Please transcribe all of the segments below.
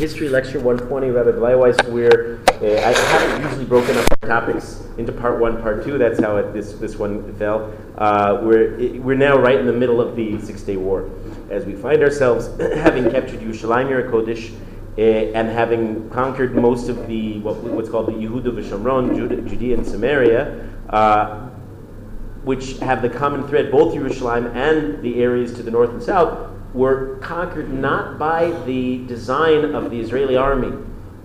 History Lecture 120, Rabbi where uh, I haven't usually broken up our topics into part one, part two. That's how it, this, this one fell. Uh, we're, it, we're now right in the middle of the Six Day War as we find ourselves having captured Yerushalayim Kodesh uh, and having conquered most of the what, what's called the Yehuda v'Shomron, Judea and Samaria, uh, which have the common thread, both Yerushalayim and the areas to the north and south, were conquered not by the design of the Israeli army.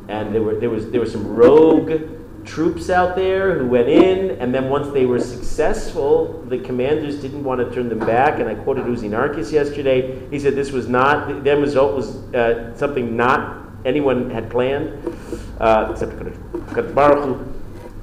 And there, were, there, was, there were some rogue troops out there who went in, and then once they were successful, the commanders didn't want to turn them back. And I quoted Uzi Narkis yesterday. He said this was not, the end result was uh, something not anyone had planned, uh, except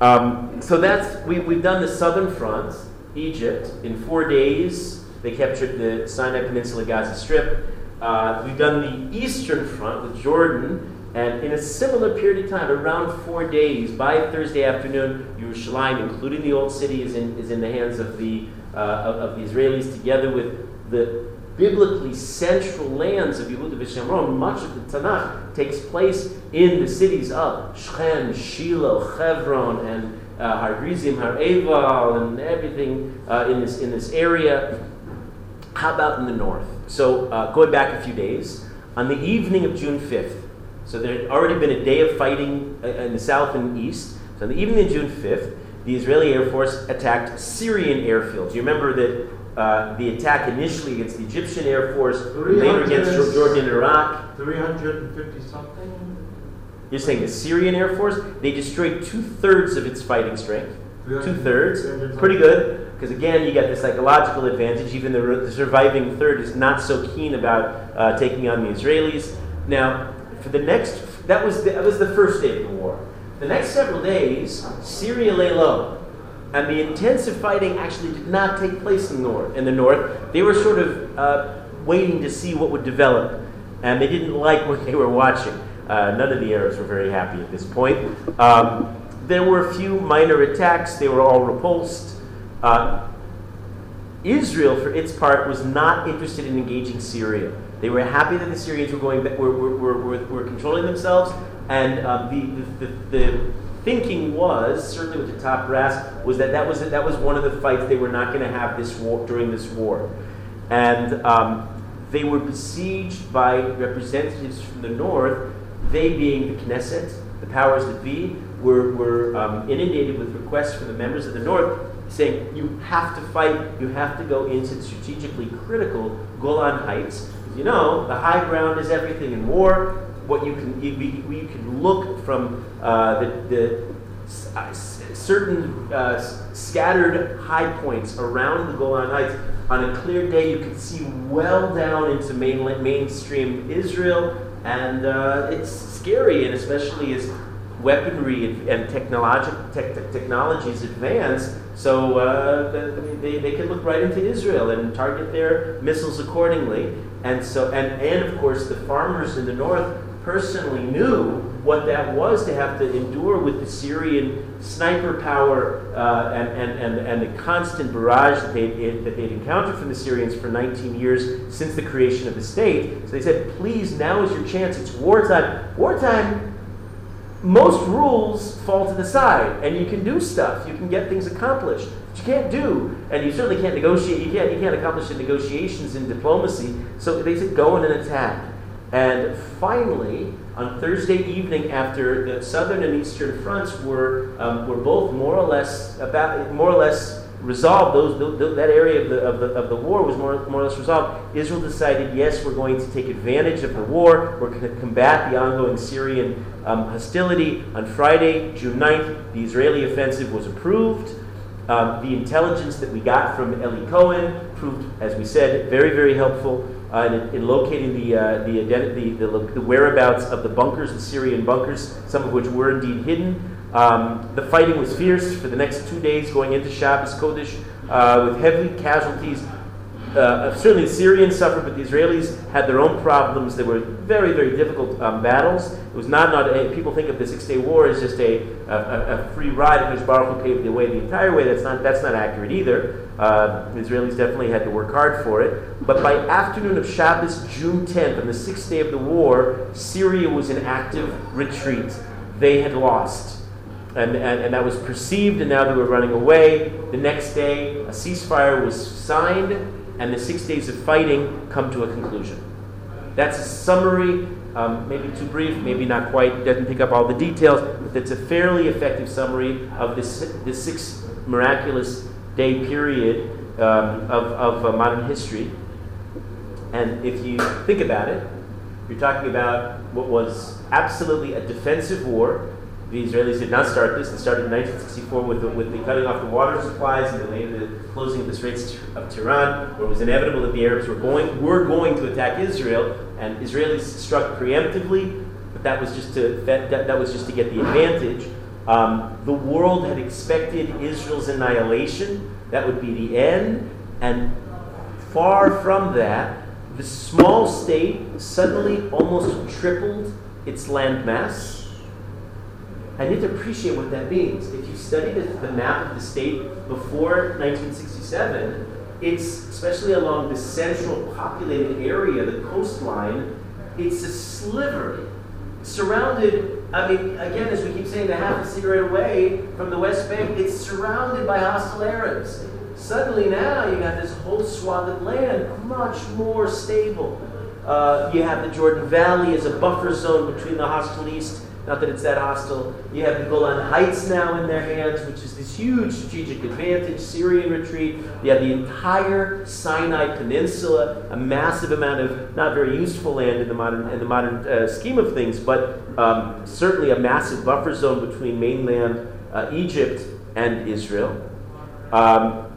um, So that's, we, we've done the southern front, Egypt, in four days they captured the Sinai Peninsula Gaza Strip. Uh, we've done the eastern front with Jordan, and in a similar period of time, around four days, by Thursday afternoon, Yerushalayim, including the old city, is in, is in the hands of the, uh, of, the Israelis, together with the biblically central lands of Yehuda v'Shomron. Much of the Tanakh takes place in the cities of Shechem, Shiloh, Hebron, and uh, Har Gerizim, Har Eval, and everything uh, in, this, in this area. How about in the north? So, uh, going back a few days, on the evening of June 5th, so there had already been a day of fighting uh, in the south and east. So, on the evening of June 5th, the Israeli Air Force attacked Syrian airfields. You remember that uh, the attack initially against the Egyptian Air Force, later against Jordan and Iraq. 350 something? You're saying the Syrian Air Force? They destroyed two thirds of its fighting strength. Two thirds. Pretty good. Because again, you get the psychological advantage. Even the, the surviving third is not so keen about uh, taking on the Israelis. Now, for the next, that was the, that was the first day of the war. The next several days, Syria lay low. And the intensive fighting actually did not take place in the north. In the north, they were sort of uh, waiting to see what would develop, and they didn't like what they were watching. Uh, none of the Arabs were very happy at this point. Um, there were a few minor attacks; they were all repulsed. Uh, Israel, for its part, was not interested in engaging Syria. They were happy that the Syrians were going were, were, were, were controlling themselves, and um, the, the, the, the, thinking was certainly with the top brass was that that was that was one of the fights they were not going to have this war during this war, and um, they were besieged by representatives from the north. They being the Knesset, the powers that be, were, were um, inundated with requests from the members of the north saying you have to fight, you have to go into strategically critical Golan Heights. You know, the high ground is everything in war. What you can, you, can look from uh, the, the uh, certain uh, scattered high points around the Golan Heights. On a clear day, you can see well down into mainland, mainstream Israel, and uh, it's scary, and especially as weaponry and, and technology, te- technologies advance, so uh, they, they can look right into Israel and target their missiles accordingly. And so, and, and of course, the farmers in the north personally knew what that was to have to endure with the Syrian sniper power uh, and, and, and, and the constant barrage that they'd, that they'd encountered from the Syrians for 19 years since the creation of the state. So they said, please, now is your chance. It's wartime. Wartime most rules fall to the side, and you can do stuff. You can get things accomplished. But you can't do, and you certainly can't negotiate. You can't. You can't accomplish the negotiations in diplomacy. So they said, go in and attack. And finally, on Thursday evening, after the southern and eastern fronts were um, were both more or less about more or less resolved, those, that area of the, of, the, of the war was more, more or less resolved. Israel decided, yes, we're going to take advantage of the war. We're going to combat the ongoing Syrian um, hostility. On Friday, June 9th, the Israeli offensive was approved. Um, the intelligence that we got from Eli Cohen proved, as we said, very, very helpful uh, in, in, locating the, uh, the, identity, the, the whereabouts of the bunkers, the Syrian bunkers, some of which were indeed hidden. Um, the fighting was fierce for the next two days going into Shabbos Kodesh uh, with heavy casualties. Uh, certainly the Syrians suffered, but the Israelis had their own problems. They were very, very difficult um, battles. It was not, not a, people think of the Six Day War as just a, a, a free ride in which Baruch paved the way the entire way. That's not, that's not accurate either. Uh, Israelis definitely had to work hard for it. But by afternoon of Shabbos, June 10th, on the sixth day of the war, Syria was in active retreat. They had lost. And, and, and that was perceived, and now they were running away. The next day, a ceasefire was signed, and the six days of fighting come to a conclusion. That's a summary, um, maybe too brief, maybe not quite, doesn't pick up all the details, but it's a fairly effective summary of this, this six miraculous day period um, of, of uh, modern history. And if you think about it, you're talking about what was absolutely a defensive war the Israelis did not start this. It started in 1964 with the, with the cutting off the water supplies and the, the closing of the Straits of Tiran, where it was inevitable that the Arabs were going, were going to attack Israel, and Israelis struck preemptively, but that was just to, that, that, that was just to get the advantage. Um, the world had expected Israel's annihilation. That would be the end. And far from that, the small state suddenly almost tripled its land mass I need to appreciate what that means. If you study the, the map of the state before 1967, it's especially along the central populated area, the coastline, it's a sliver surrounded. I mean, again, as we keep saying, the half a cigarette away from the West Bank, it's surrounded by hostile Arabs. Suddenly now you got this whole swath of land much more stable. Uh, you have the Jordan Valley as a buffer zone between the hostile East not that it's that hostile. You have the Golan Heights now in their hands, which is this huge strategic advantage, Syrian retreat. You have the entire Sinai Peninsula, a massive amount of not very useful land in the modern, in the modern uh, scheme of things, but um, certainly a massive buffer zone between mainland uh, Egypt and Israel. Um,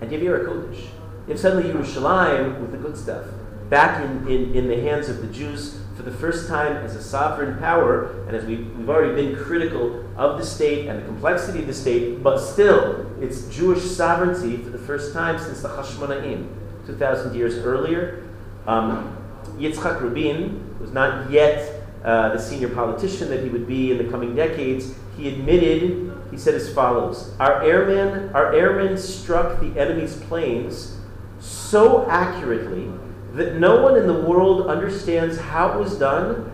and you have Kodesh. You have suddenly Yerushalayim with the good stuff back in, in, in the hands of the Jews for the first time as a sovereign power, and as we, we've already been critical of the state and the complexity of the state, but still, it's Jewish sovereignty for the first time since the Hashmonaim, 2,000 years earlier. Um, Yitzhak Rabin was not yet uh, the senior politician that he would be in the coming decades. He admitted, he said as follows Our airmen, our airmen struck the enemy's planes so accurately that no one in the world understands how it was done.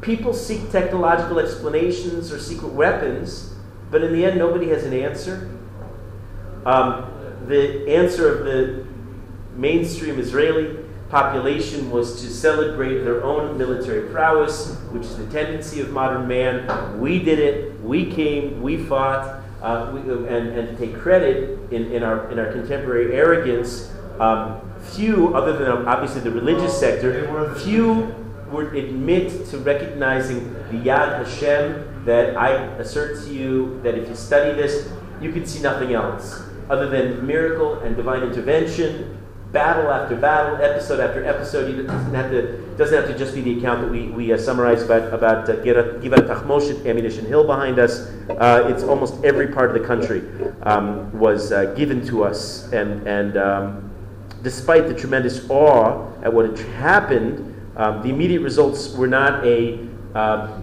People seek technological explanations or secret weapons, but in the end, nobody has an answer. Um, the answer of the mainstream Israeli population was to celebrate their own military prowess, which is the tendency of modern man. We did it, we came, we fought, uh, we, and, and to take credit in, in, our, in our contemporary arrogance. Um, few, other than obviously the religious sector, few would admit to recognizing the Yad Hashem that I assert to you that if you study this, you can see nothing else other than miracle and divine intervention, battle after battle, episode after episode. It doesn't have to, doesn't have to just be the account that we, we uh, summarize about, about uh, Givat Tachmoshet, Ammunition Hill behind us. Uh, it's almost every part of the country um, was uh, given to us and, and um, despite the tremendous awe at what had happened, um, the immediate results were not a uh,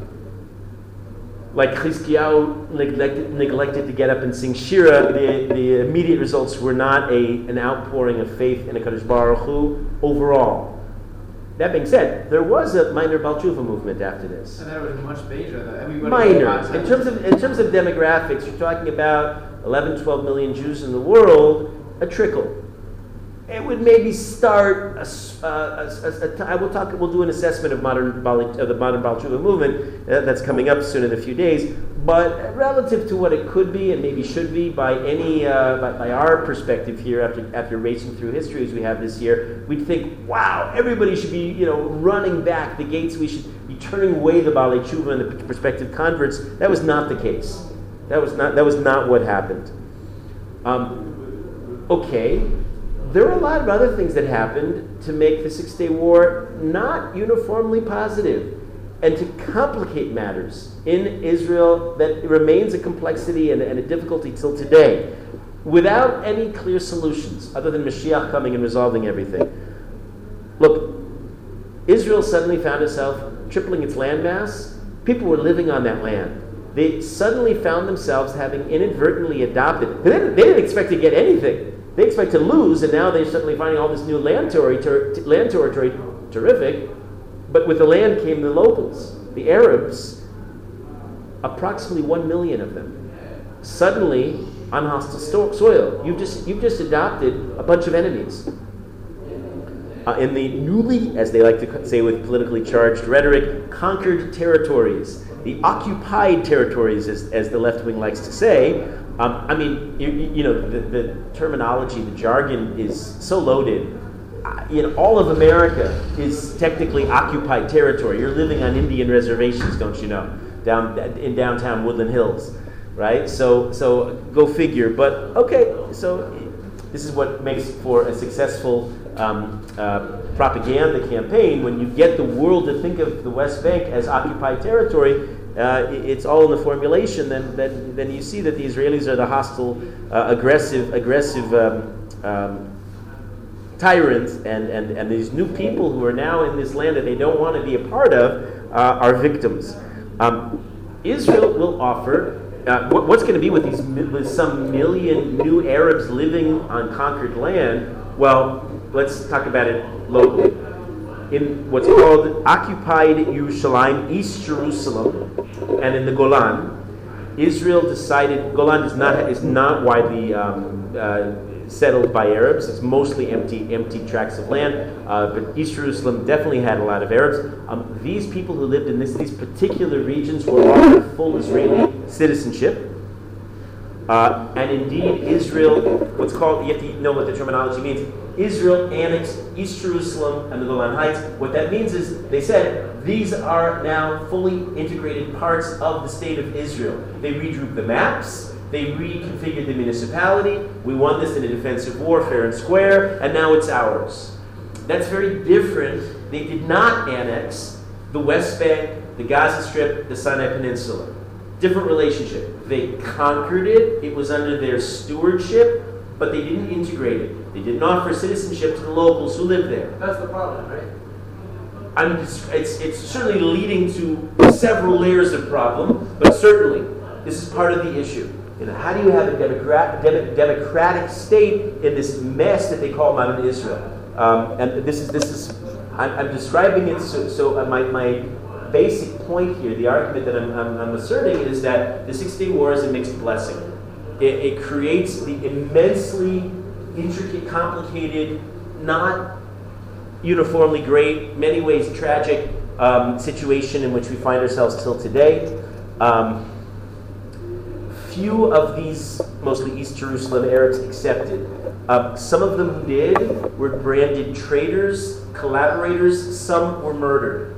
like Chizkiyahu neglected, neglected to get up and sing Shira, the, the immediate results were not a, an outpouring of faith in a Kadosh Baruch Hu overall. That being said, there was a minor Baal Tshuva movement after this. And that was much bigger. Minor. In terms, of, in terms of demographics, you're talking about 11, 12 million Jews in the world, a trickle it would maybe start. I will talk. We'll do an assessment of modern of the modern Baal movement uh, that's coming up soon in a few days. But relative to what it could be and maybe should be by any uh, by, by, our perspective here, after after racing through history as we have this year, we'd think, wow, everybody should be you know running back the gates. We should be turning away the Baal Tshuva and the prospective converts. That was not the case. That was not that was not what happened. Um, okay, there were a lot of other things that happened to make the Six Day War not uniformly positive and to complicate matters in Israel that remains a complexity and, and, a difficulty till today without any clear solutions other than Mashiach coming and resolving everything. Look, Israel suddenly found itself tripling its landmass. People were living on that land. They suddenly found themselves having inadvertently adopted, they didn't, they didn't expect to get anything they expect to lose, and now they're suddenly finding all this new land territory, ter- land territory terrific. But with the land came the locals, the Arabs, approximately one million of them. Suddenly, on hostile soil, you've just you've just adopted a bunch of enemies. Uh, in the newly, as they like to say with politically charged rhetoric, conquered territories, the occupied territories, as, as the left wing likes to say, um, I mean, you, you know, the, the, terminology, the jargon is so loaded. You know, all of America is technically occupied territory. You're living on Indian reservations, don't you know, down in downtown Woodland Hills, right? So, so go figure. But okay, so this is what makes for a successful um, uh, propaganda campaign when you get the world to think of the West Bank as occupied territory uh, it's all in the formulation, then, then, then you see that the Israelis are the hostile, uh, aggressive, aggressive um, um, tyrants, and, and, and these new people who are now in this land that they don't want to be a part of uh, are victims. Um, Israel will offer. Uh, what, what's going to be with these with some million new Arabs living on conquered land? Well, let's talk about it locally in what's called occupied Yerushalayim, East Jerusalem, and in the Golan, Israel decided Golan is not is not widely um, uh, settled by Arabs. It's mostly empty empty tracts of land. Uh, but East Jerusalem definitely had a lot of Arabs. Um, these people who lived in this, these particular regions were offered full Israeli citizenship. Uh, and indeed, Israel, what's called, you have to know what the terminology means. Israel annexed East Jerusalem and the Golan Heights. What that means is they said these are now fully integrated parts of the state of Israel. They redrew the maps, they reconfigured the municipality. We won this in a defensive war, fair and square, and now it's ours. That's very different. They did not annex the West Bank, the Gaza Strip, the Sinai Peninsula. Different relationship. They conquered it, it was under their stewardship, but they didn't integrate it. They didn't offer citizenship to the locals who lived there. That's the problem, right? I'm just, it's, it's certainly leading to several layers of problem, but certainly this is part of the issue. You know, how do you have a democrat, democratic state in this mess that they call modern Israel? Um, and this is, this is I'm, I'm describing it so, so uh, my, my basic point here, the argument that I'm, I'm, I'm asserting is that the Six Day War is a mixed blessing. It, it creates the immensely intricate, complicated, not uniformly great, many ways tragic um, situation in which we find ourselves till today. Um, few of these, mostly East Jerusalem Arabs, accepted. Uh, some of them who did were branded traitors, collaborators, some were murdered.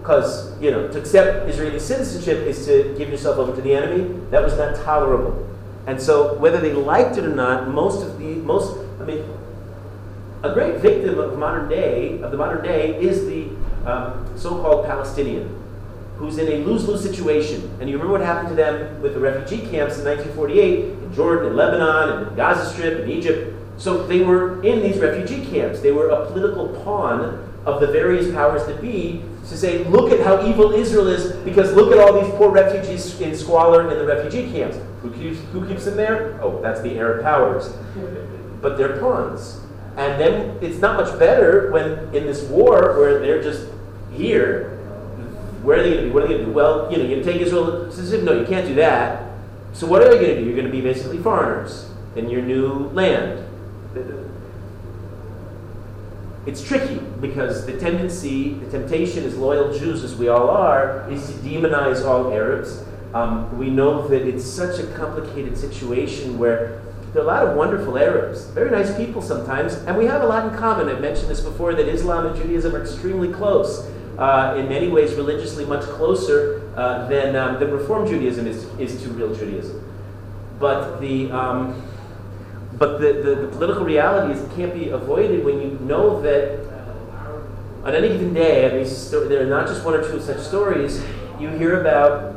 Because, you know, to accept Israeli citizenship is to give yourself over to the enemy. That was not tolerable. And so, whether they liked it or not, most of the most, I mean, a great victim of modern day of the modern day is the um, so-called Palestinian, who's in a lose-lose situation. And you remember what happened to them with the refugee camps in 1948 in Jordan, in Lebanon, in Gaza Strip, in Egypt. So they were in these refugee camps. They were a political pawn of the various powers that be to say, look at how evil Israel is, because look at all these poor refugees in squalor in the refugee camps. Who keeps, who keeps them there? Oh, that's the Arab powers. But they're pawns. And then it's not much better when in this war where they're just here, where are they going to be? What are they going to do? Well, you know, to take Israel. No, you can't do that. So what are they going to do? You're going to be basically foreigners in your new land it's tricky because the tendency, the temptation as loyal Jews as we all are, is to demonize all Arabs. Um, we know that it's such a complicated situation where there are a lot of wonderful Arabs, very nice people sometimes, and we have a lot in common. I've mentioned this before that Islam and Judaism are extremely close. Uh, in many ways, religiously much closer uh, than, um, than Reform Judaism is, is to real Judaism. But the, um, but the, the, the political realities can't be avoided when you know that on any given day, I mean, there are not just one or two such stories, you hear about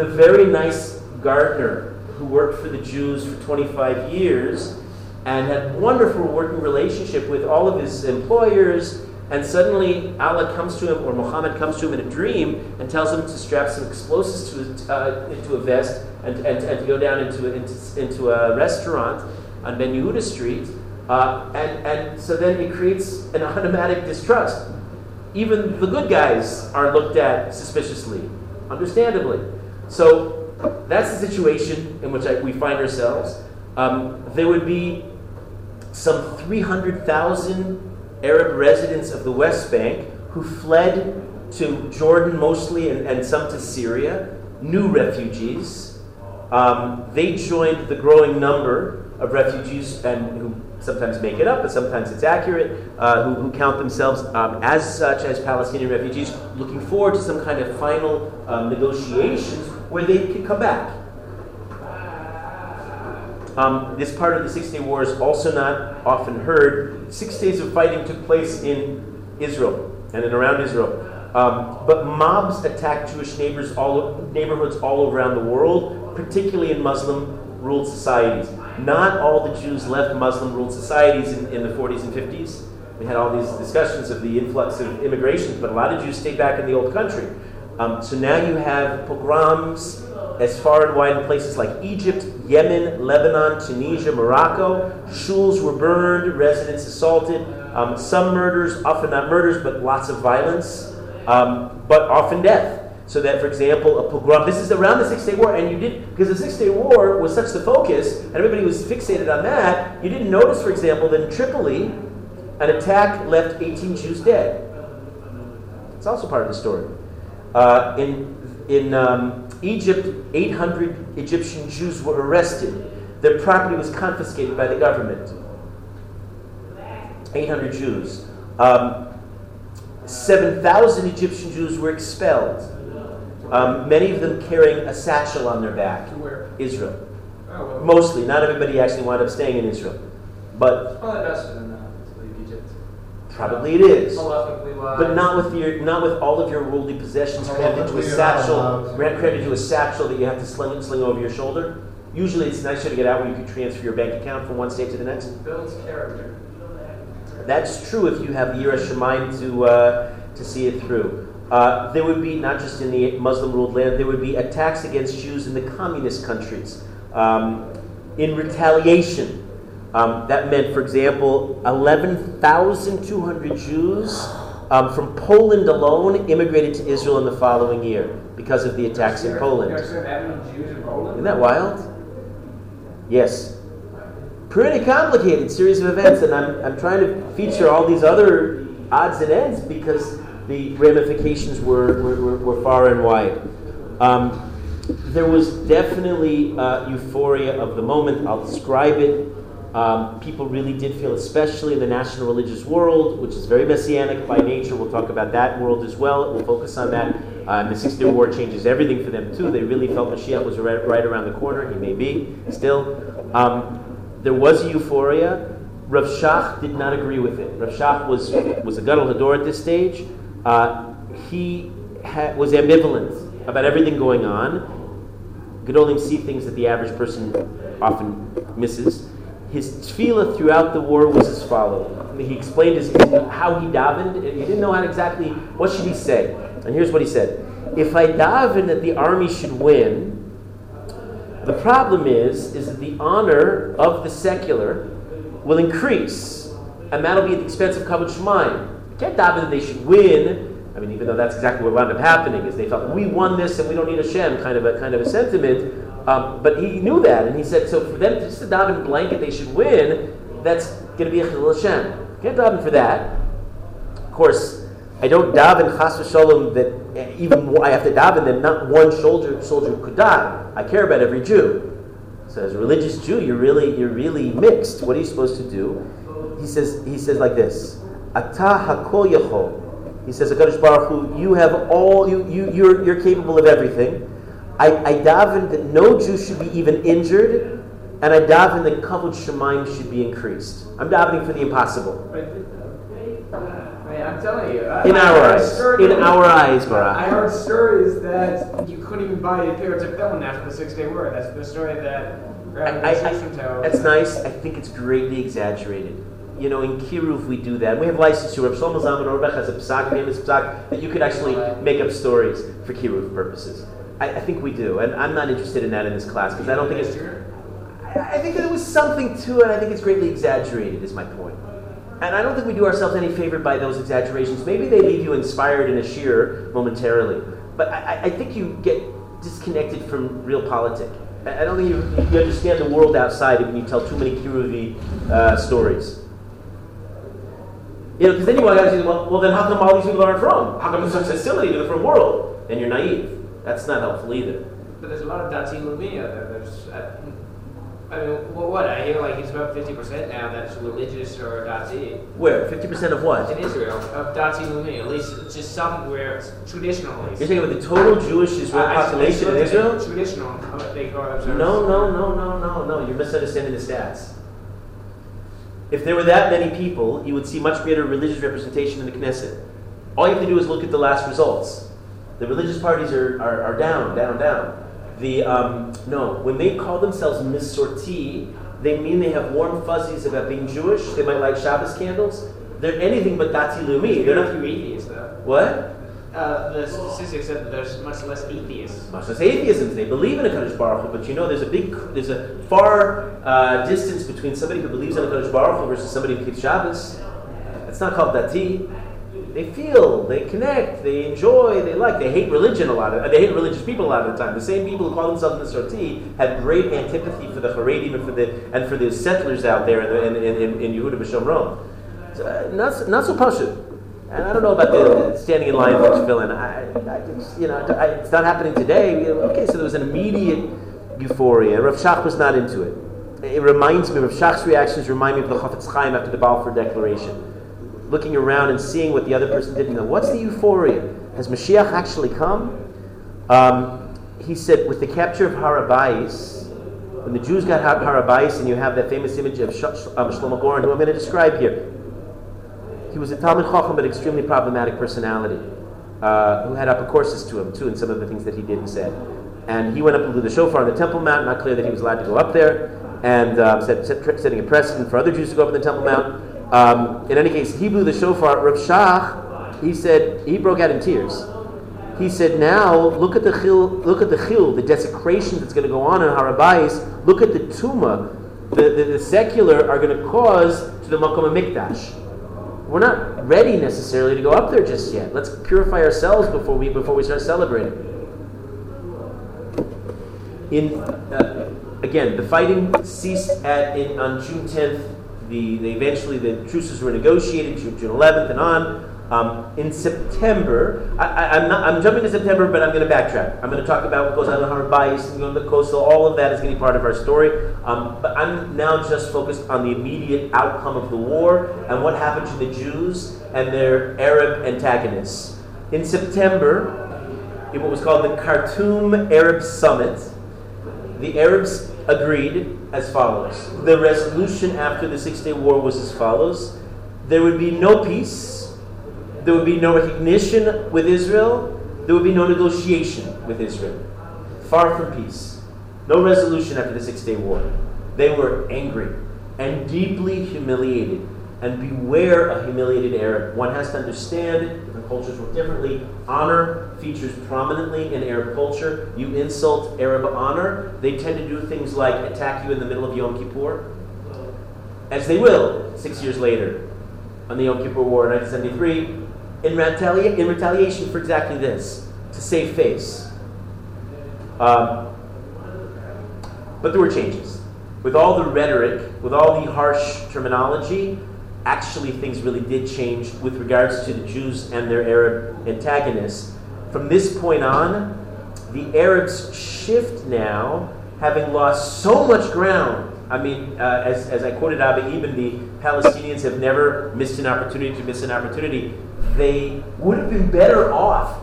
the very nice gardener who worked for the Jews for 25 years and had wonderful working relationship with all of his employers and suddenly Allah comes to him or Muhammad comes to him in a dream and tells him to strap some explosives to, uh, into a vest and, and, and to go down into, into, into a restaurant on Ben Yehuda Street, uh, and, and so then it creates an automatic distrust. Even the good guys are looked at suspiciously, understandably. So that's the situation in which I, we find ourselves. Um, there would be some 300,000 Arab residents of the West Bank who fled to Jordan mostly and, and some to Syria, new refugees. Um, they joined the growing number of refugees and who sometimes make it up, but sometimes it's accurate, uh, who, who, count themselves um, as such as Palestinian refugees, looking forward to some kind of final um, negotiations where they can come back. Um, this part of the Six Day War is also not often heard. Six days of fighting took place in Israel and in around Israel. Um, but mobs attacked Jewish neighbors all, neighborhoods all around the world, particularly in Muslim ruled societies. Not all the Jews left Muslim ruled societies in, in the 40s and 50s. We had all these discussions of the influx of immigration, but a lot of Jews stayed back in the old country. Um, so now you have pogroms as far and wide in places like Egypt, Yemen, Lebanon, Tunisia, Morocco. Shuls were burned, residents assaulted. Um, some murders, often not murders, but lots of violence, um, but often death. So that, for example, a pogrom, this is around the Six Day War, and you did, because the Six Day War was such the focus, and everybody was fixated on that, you didn't notice, for example, that in Tripoli, an attack left 18 Jews dead. It's also part of the story. Uh, in in um, Egypt, 800 Egyptian Jews were arrested. Their property was confiscated by the government. 800 Jews. Um, 7,000 Egyptian Jews were expelled. Um, many of them carrying a satchel on their back. Where? Israel. Oh. Mostly. Not everybody actually wound up staying in Israel. But It's probably best for them now to leave Egypt. Probably it is. But not with your, not with all of your worldly possessions crammed into a satchel, allowed. crammed into a satchel that you have to sling, sling over your shoulder. Usually, it's nicer to get out where you can transfer your bank account from one state to the next. builds character. That's true if you have the Yirah Shemaim to, uh, to see it through. Uh, there would be, not just in the Muslim ruled land, there would be attacks against Jews in the communist countries. Um, in retaliation, um, that meant, for example, 11,200 Jews um, from Poland alone immigrated to Israel in the following year because of the attacks in You Poland. understand that many Jews in Poland? Isn't that wild? Yes. Pretty complicated series of events, and I'm, I'm trying to feature all these other odds and ends because the ramifications were, were, were, were far and wide. Um, there was definitely uh, euphoria of the moment. I'll describe it. Um, people really did feel, especially in the national religious world, which is very messianic by nature. We'll talk about that world as well. We'll focus on that. Uh, the Six Day War changes everything for them too. They really felt Mashiach was right, right around the corner. He may be still. Um, there was a euphoria. Rav Shach did not agree with it. Rav Shach was was a gadol hador at this stage. Uh, he ha- was ambivalent about everything going on. Gedolim see things that the average person often misses. His tefillah throughout the war was as follows. He explained his, how he davened. He didn't know how exactly what should he say. And here's what he said: If I daven that the army should win, the problem is is that the honor of the secular will increase, and that'll be at the expense of shemaim. You can't daven that they should win. I mean, even though that's exactly what wound up happening, is they felt we won this and we don't need Hashem, kind of a kind of a sentiment. Um, but he knew that, and he said, so for them just to daven blanket they should win, that's going to be a chilul Hashem. Can't daven for that. Of course, I don't daven chas v'shalom that even I have to daven that not one soldier soldier could die. I care about every Jew. So as a religious Jew, you're really you're really mixed. What are you supposed to do? He says he says like this: Ata hakol yachol. He says, Hakadosh Baruch Hu, you have all you you you're you're capable of everything. I, I daven that no Jew should be even injured, and I daven that kavod shemaim should be increased. I'm davening for the impossible. I'm telling you. I- In I our heard eyes. In our eyes, I Barak. heard stories that you couldn't even buy a pair of tefillin after the Six Day War. That's the story that I- I-. That's nice. I think it's greatly exaggerated. You know, in Kiruv we do that. We have license to. Rav Shlomo Zalman Auerbach has a psak, famous psak, that you could actually make up stories for Kiruv purposes. I, I think we do, and I'm not interested in that in this class because I don't think it's. I, I think there was something to it. I think it's greatly exaggerated, is my point. And I don't think we do ourselves any favor by those exaggerations. Maybe they leave you inspired in a sheer momentarily, but I, I think you get disconnected from real politics. I don't think you, you understand the world outside when you tell too many Kiruvi uh, stories. You know, because then you want to say, well, well, then how come all these people aren't from? How come it's such hostility to the frum world? And you're naive. That's not helpful either. But there's a lot of Dati Lumia. There's, uh, I mean, well, what? I hear like it's about 50% now that's religious or Dati. Where? 50% of what? In Israel, of Dati Lumia. At least just somewhere traditionally. You're saying about the total Jewish Israel uh, population in Israel? Traditional. They no, no, no, no, no, no. You're misunderstanding the stats. If there were that many people, you would see much greater religious representation in the Knesset. All you have to do is look at the last results. The religious parties are, are, are down, down, down. The, um, no, when they call themselves Masorti, they mean they have warm fuzzies about being Jewish. They might like Shabbos candles. They're anything but Dati Leumi. They're not few atheists, though. What? Uh, the statistics said that there's much less atheists. Much less atheism. They believe in a Kadosh Baruch Hu, but you know there's a big, there's a far uh, distance between somebody who believes in a Kadosh Baruch Hu versus somebody who keeps Shabbos. It's not called Dati they feel, they connect, they enjoy, they like. They hate religion a lot. Of, they hate religious people a lot of the time. The same people who call themselves Nisrati have great antipathy for the Haredim and for the and for the settlers out there in in, in, in Yehuda B'Shomron. So, uh, not not so pashut. And I don't know about the standing in line for tefillin. I, I just, you know, I, it's not happening today. Okay, so there was an immediate euphoria. Rav Shach was not into it. It reminds me, Rav Shach's reactions remind me of the Chafetz Chaim after the Balfour Declaration looking around and seeing what the other person did. And what's the euphoria? Has Mashiach actually come? Um, he said, with the capture of Har HaBayis, when the Jews got Har HaBayis, and you have that famous image of Sh- um, Shlomo Goren, who I'm going to describe here. He was a Talmud Chacham, but extremely problematic personality, uh, who had apocoursis to him, too, in some of the things that he did and said. And he went up and blew the shofar on the Temple Mount, not clear that he was allowed to go up there, and uh, set, set, setting a precedent for other Jews to go up on the Temple Mount. Um, in any case, he blew the shofar. Rav Shach, he said he broke out in tears. He said, "Now look at the chil, look at the chil, the desecration that's going to go on in Har HaBayis. Look at the tuma, the, the, the secular are going to cause to the Makom Mikdash. We're not ready necessarily to go up there just yet. Let's purify ourselves before we before we start celebrating." In uh, again, the fighting ceased at in, on June tenth the, they eventually the truces were negotiated June, June 11th and on. Um, in September, I, am not, I'm jumping to September, but I'm going to backtrack. I'm going to talk about what goes on in Har HaBayis and on the coastal. All of that is going to be part of our story. Um, but I'm now just focused on the immediate outcome of the war and what happened to the Jews and their Arab antagonists. In September, in what was called the Khartoum Arab Summit, the Arabs agreed as follows. The resolution after the Six Day War was as follows there would be no peace, there would be no recognition with Israel, there would be no negotiation with Israel. Far from peace. No resolution after the Six Day War. They were angry and deeply humiliated. And beware a humiliated Arab. One has to understand different cultures work differently. Honor features prominently in Arab culture. You insult Arab honor, they tend to do things like attack you in the middle of Yom Kippur, as they will six years later on the Yom Kippur War in 1973, in, retali- in retaliation for exactly this to save face. Um, but there were changes. With all the rhetoric, with all the harsh terminology, actually things really did change with regards to the Jews and their Arab antagonists. From this point on, the Arabs shift now, having lost so much ground. I mean, uh, as, as I quoted Abba Eban, the Palestinians have never missed an opportunity to miss an opportunity. They would have been better off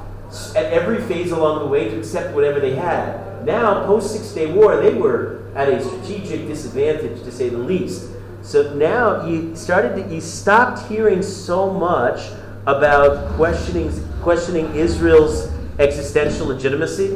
at every phase along the way to accept whatever they had. Now, post Six Day War, they were at a strategic disadvantage, to say the least. So now you started to, you stopped hearing so much about questioning questioning Israel's existential legitimacy.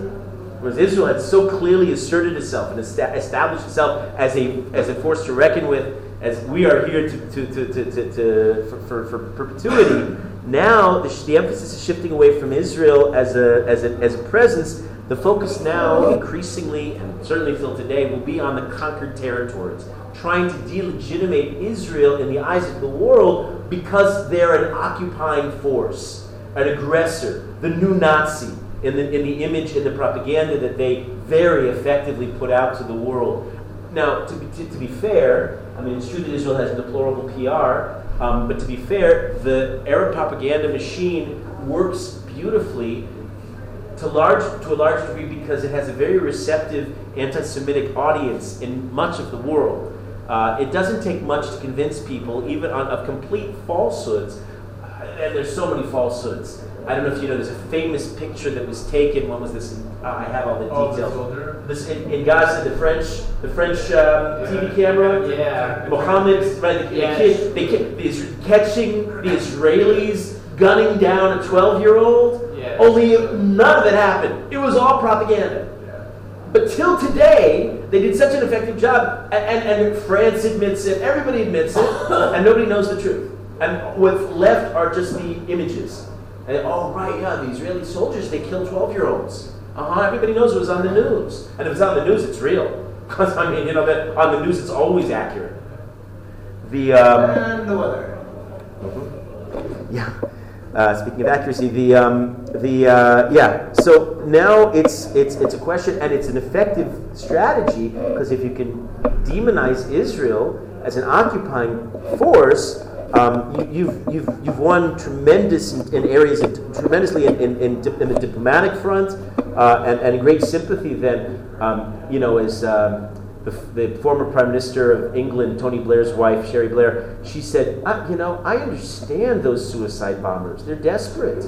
Whereas Israel had so clearly asserted itself and established itself as a, as a force to reckon with, as we are here to, to, to, to, to, for, for, for, perpetuity. Now the, the, emphasis is shifting away from Israel as a, as a, as a presence The focus now, increasingly, and certainly till today, will be on the conquered territories, trying to delegitimate Israel in the eyes of the world because they're an occupying force, an aggressor, the new Nazi in the, in the image and the propaganda that they very effectively put out to the world. Now, to to, to be fair, I mean, it's true that Israel has deplorable PR, um, but to be fair, the Arab propaganda machine works beautifully to large to a large degree because it has a very receptive anti-Semitic audience in much of the world. Uh, it doesn't take much to convince people, even on, of complete falsehoods, and there's so many falsehoods. I don't know if you know, there's a famous picture that was taken. When was this? Uh, I have all the details. Oh, this in, in, Gaza, the French, the French um, yeah. TV camera. Yeah. Mohammed, right? The, yes. kid, they, the, catching the Israelis gunning down a 12-year-old. Only none of it happened. It was all propaganda. But till today, they did such an effective job, and, and, and France admits it, everybody admits it, and nobody knows the truth. And what's left are just the images. And, oh, right, yeah, the Israeli soldiers, they killed 12 year olds. Uh huh, everybody knows it was on the news. And if it's on the news, it's real. Because, I mean, you know, that on the news, it's always accurate. The, um, and the weather. Mm-hmm. Yeah. Uh, speaking of accuracy, the um, the uh, yeah. So now it's it's it's a question, and it's an effective strategy because if you can demonize Israel as an occupying force, um, you, have you've, you've, you've won tremendous in, in areas, tremendously in, in, in, in, the diplomatic front, uh, and, and great sympathy then, um, you know, is. um, the, the, former Prime Minister of England, Tony Blair's wife, Cherie Blair, she said, you know, I understand those suicide bombers. They're desperate.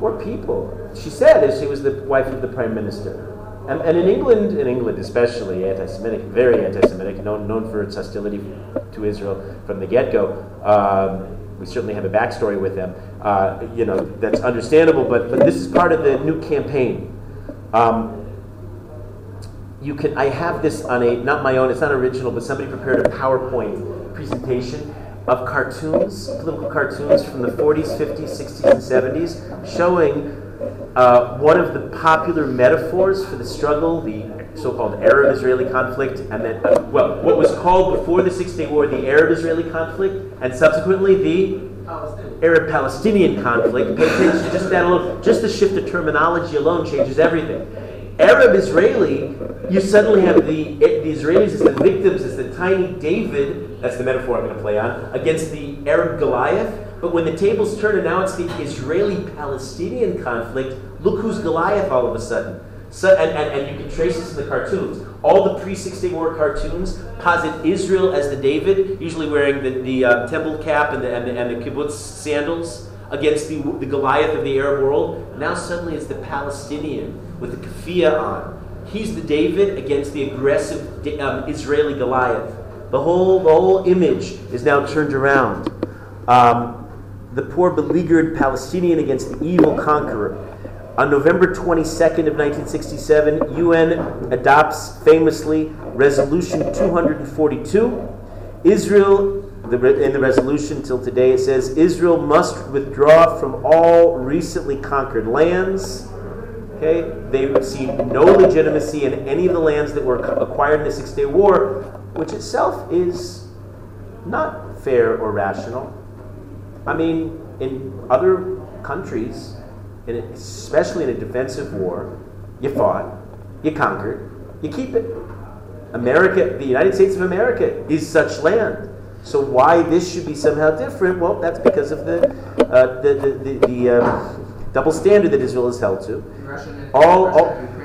Poor people. She said as she was the wife of the Prime Minister. And, and in England, in England especially, anti-Semitic, very anti-Semitic, known, known for its hostility to Israel from the get-go. Um, we certainly have a backstory with them. Uh, you know, that's understandable, but, but this is part of the new campaign. Um, you can, I have this on a, not my own, it's not original, but somebody prepared a PowerPoint presentation of cartoons, political cartoons from the 40s, 50s, 60s, and 70s, showing uh, one of the popular metaphors for the struggle, the so-called Arab-Israeli conflict, and then, uh, well, what was called before the Six Day War the Arab-Israeli conflict, and subsequently the Arab-Palestinian conflict. Pay attention, just that alone, just the shift of terminology alone changes everything. Arab-Israeli, you suddenly have the, the Israelis as the victims, as the tiny David, that's the metaphor I'm going to play on, against the Arab Goliath. But when the tables turn and now it's the Israeli Palestinian conflict, look who's Goliath all of a sudden. So, and, and, and you can trace this in the cartoons. All the pre Six Day War cartoons posit Israel as the David, usually wearing the, the uh, temple cap and the, and the, and the kibbutz sandals, against the, the Goliath of the Arab world. Now suddenly it's the Palestinian with the keffiyeh on. He's the David against the aggressive um, Israeli Goliath. The whole, the whole image is now turned around. Um, the poor beleaguered Palestinian against the evil conqueror. On November 22nd of 1967, UN adopts famously Resolution 242. Israel, in the resolution till today, it says Israel must withdraw from all recently conquered lands. Okay, they see no legitimacy in any of the lands that were acquired in the Six Day War, which itself is not fair or rational. I mean, in other countries, in a, especially in a defensive war, you fought, you conquered, you keep it. America, the United States of America, is such land. So why this should be somehow different? Well, that's because of the uh, the the, the, the uh, double standard that Israel is held to. All, all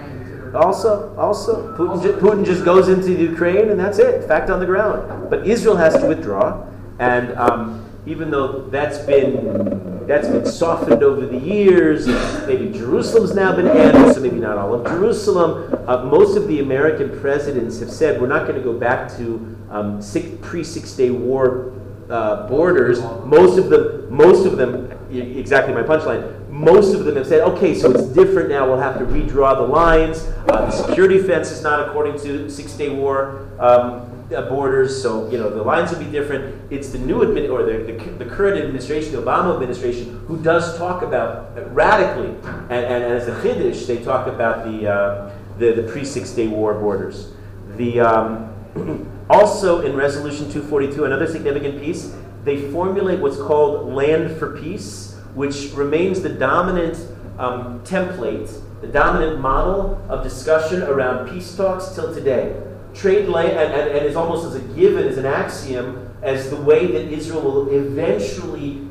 also, also, Putin, ju- Putin just goes into Ukraine and that's it. Fact on the ground. But Israel has to withdraw, and um, even though that's been that's been softened over the years. Maybe Jerusalem's now been added, so maybe not all of Jerusalem. Uh, most of the American presidents have said we're not going to go back to um, Six Day War uh, borders. Most of them, most of them, exactly my punchline. Most of them have said, okay, so it's different now. We'll have to redraw the lines. Uh, the security fence is not according to Six Day War. Um, uh, borders, so you know the lines will be different. It's the new admin or the, the, the, current administration, the Obama administration, who does talk about uh, radically, and, and, as a chiddush, they talk about the uh, the, the pre Six Day War borders. The um, also in Resolution 242, another significant piece, they formulate what's called land for peace, which remains the dominant um, template, the dominant model of discussion around peace talks till today trade land, and, and, and is almost as a given, as an axiom, as the way that Israel will eventually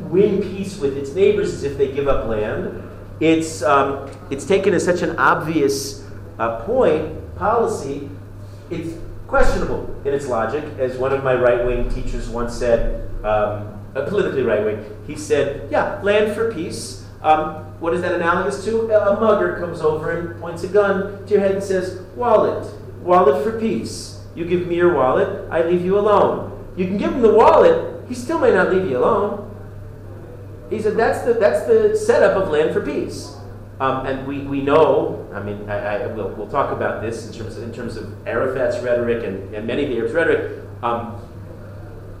win peace with its neighbors is if they give up land. It's, um, it's taken as such an obvious uh, point, policy, it's questionable in its logic, as one of my right wing teachers once said, um, a politically right wing. He said, Yeah, land for peace. Um, what is that analogous to? A mugger comes over and points a gun to your head and says, Wallet wallet for peace. You give me your wallet, I leave you alone. You can give him the wallet, he still may not leave you alone. He said that's the, that's the setup of land for peace. Um, and we, we know, I mean, I, I, we'll, we'll talk about this in terms of, in terms of Arafat's rhetoric and, and many of the Arabs' rhetoric. Um,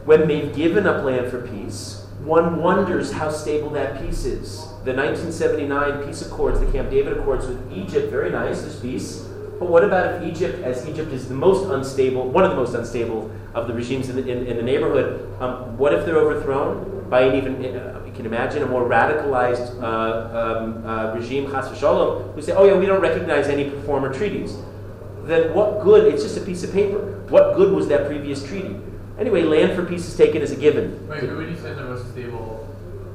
when they've given up land for peace, one wonders how stable that peace is. The 1979 peace accords, the Camp David Accords with Egypt, very nice, this peace. But what about if Egypt, as Egypt is the most unstable, one of the most unstable of the regimes in the, in, in the neighborhood, um, what if they're overthrown by an even, uh, you can imagine, a more radicalized uh, um, uh, regime, Chas v'shalom, who say, oh yeah, we don't recognize any former treaties. Then what good, it's just a piece of paper. What good was that previous treaty? Anyway, land for peace is taken as a given. Wait, when you said the most stable,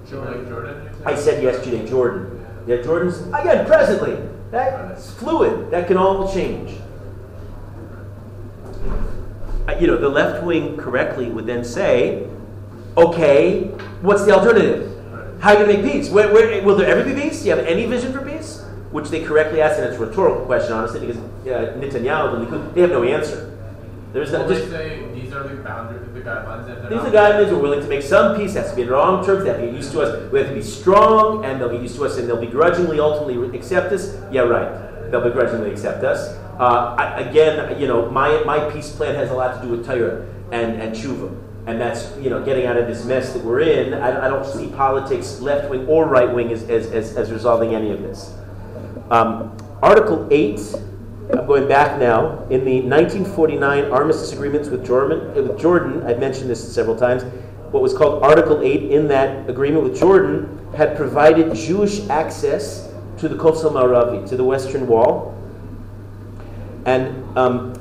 Jordan? Jordan I said yesterday, Jordan. Yeah, Jordan's, again, presently, that's fluid. That can all change. Uh, you know, the left wing correctly would then say, okay, what's the alternative? How are you going to make peace? Where, where, will there ever be peace? Do you have any vision for peace? Which they correctly ask, and it's a rhetorical question, honestly, because uh, Netanyahu, they have no answer. There's well, just, say these are the boundaries, the guidelines. These are guidelines. We're willing to make some peace. It has to be in wrong terms. They have to get used to us. We have to be strong, and they'll get used to us, and they'll begrudgingly, ultimately accept us. Yeah, right. They'll begrudgingly accept us. Uh, I, again, you know, my my peace plan has a lot to do with Torah and and tshuva, and that's you know getting out of this mess that we're in. I, I don't see politics, left wing or right wing, as, as, as, as resolving any of this. Um, Article eight I'm going back now. In the 1949 armistice agreements with Jordan, with Jordan, I've mentioned this several times, what was called Article 8 in that agreement with Jordan had provided Jewish access to the Kosel Maravi, to the Western Wall. And um,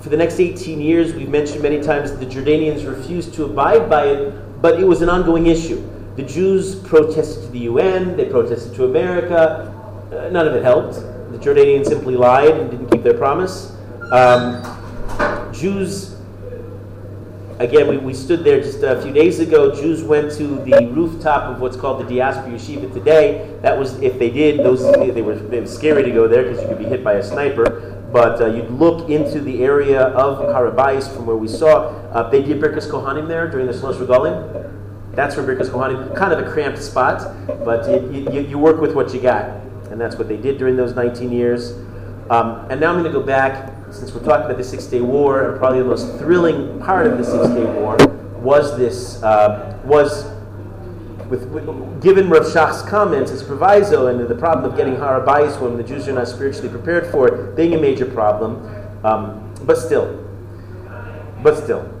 for the next 18 years, we've mentioned many times the Jordanians refused to abide by it, but it was an ongoing issue. The Jews protested to the UN, they protested to America, uh, none of it helped. The Jordanians simply lied and didn't keep their promise. Um, Jews, again, we, we stood there just a few days ago. Jews went to the rooftop of what's called the Diaspora Yeshiva today. That was, if they did, those they were, it was scary to go there because you could be hit by a sniper. But uh, you'd look into the area of Har HaBayis from where we saw. Uh, they did Kohanim there during the Shalosh Regalim. That's where Birkas Kohanim, kind of a cramped spot, but you, you work with what you got and that's what they did during those 19 years. Um, and now I'm going to go back, since we're talking about the Six Day War, and probably the most thrilling part of the Six Day War was this uh, was with, with, given Rav Shach's comments as proviso and the problem of getting Har HaBayis when the Jews are not spiritually prepared for it being a major problem, um, but still, but still,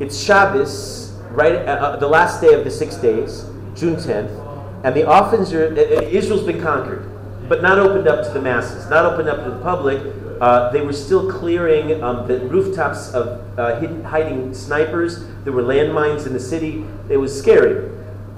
it's Shabbos, right? Uh, uh the last day of the six days, June 10th. And the officer, Israel's been conquered, but not opened up to the masses, not opened up to the public. Uh, they were still clearing um, the rooftops of uh, hidden, hiding snipers. There were landmines in the city. It was scary.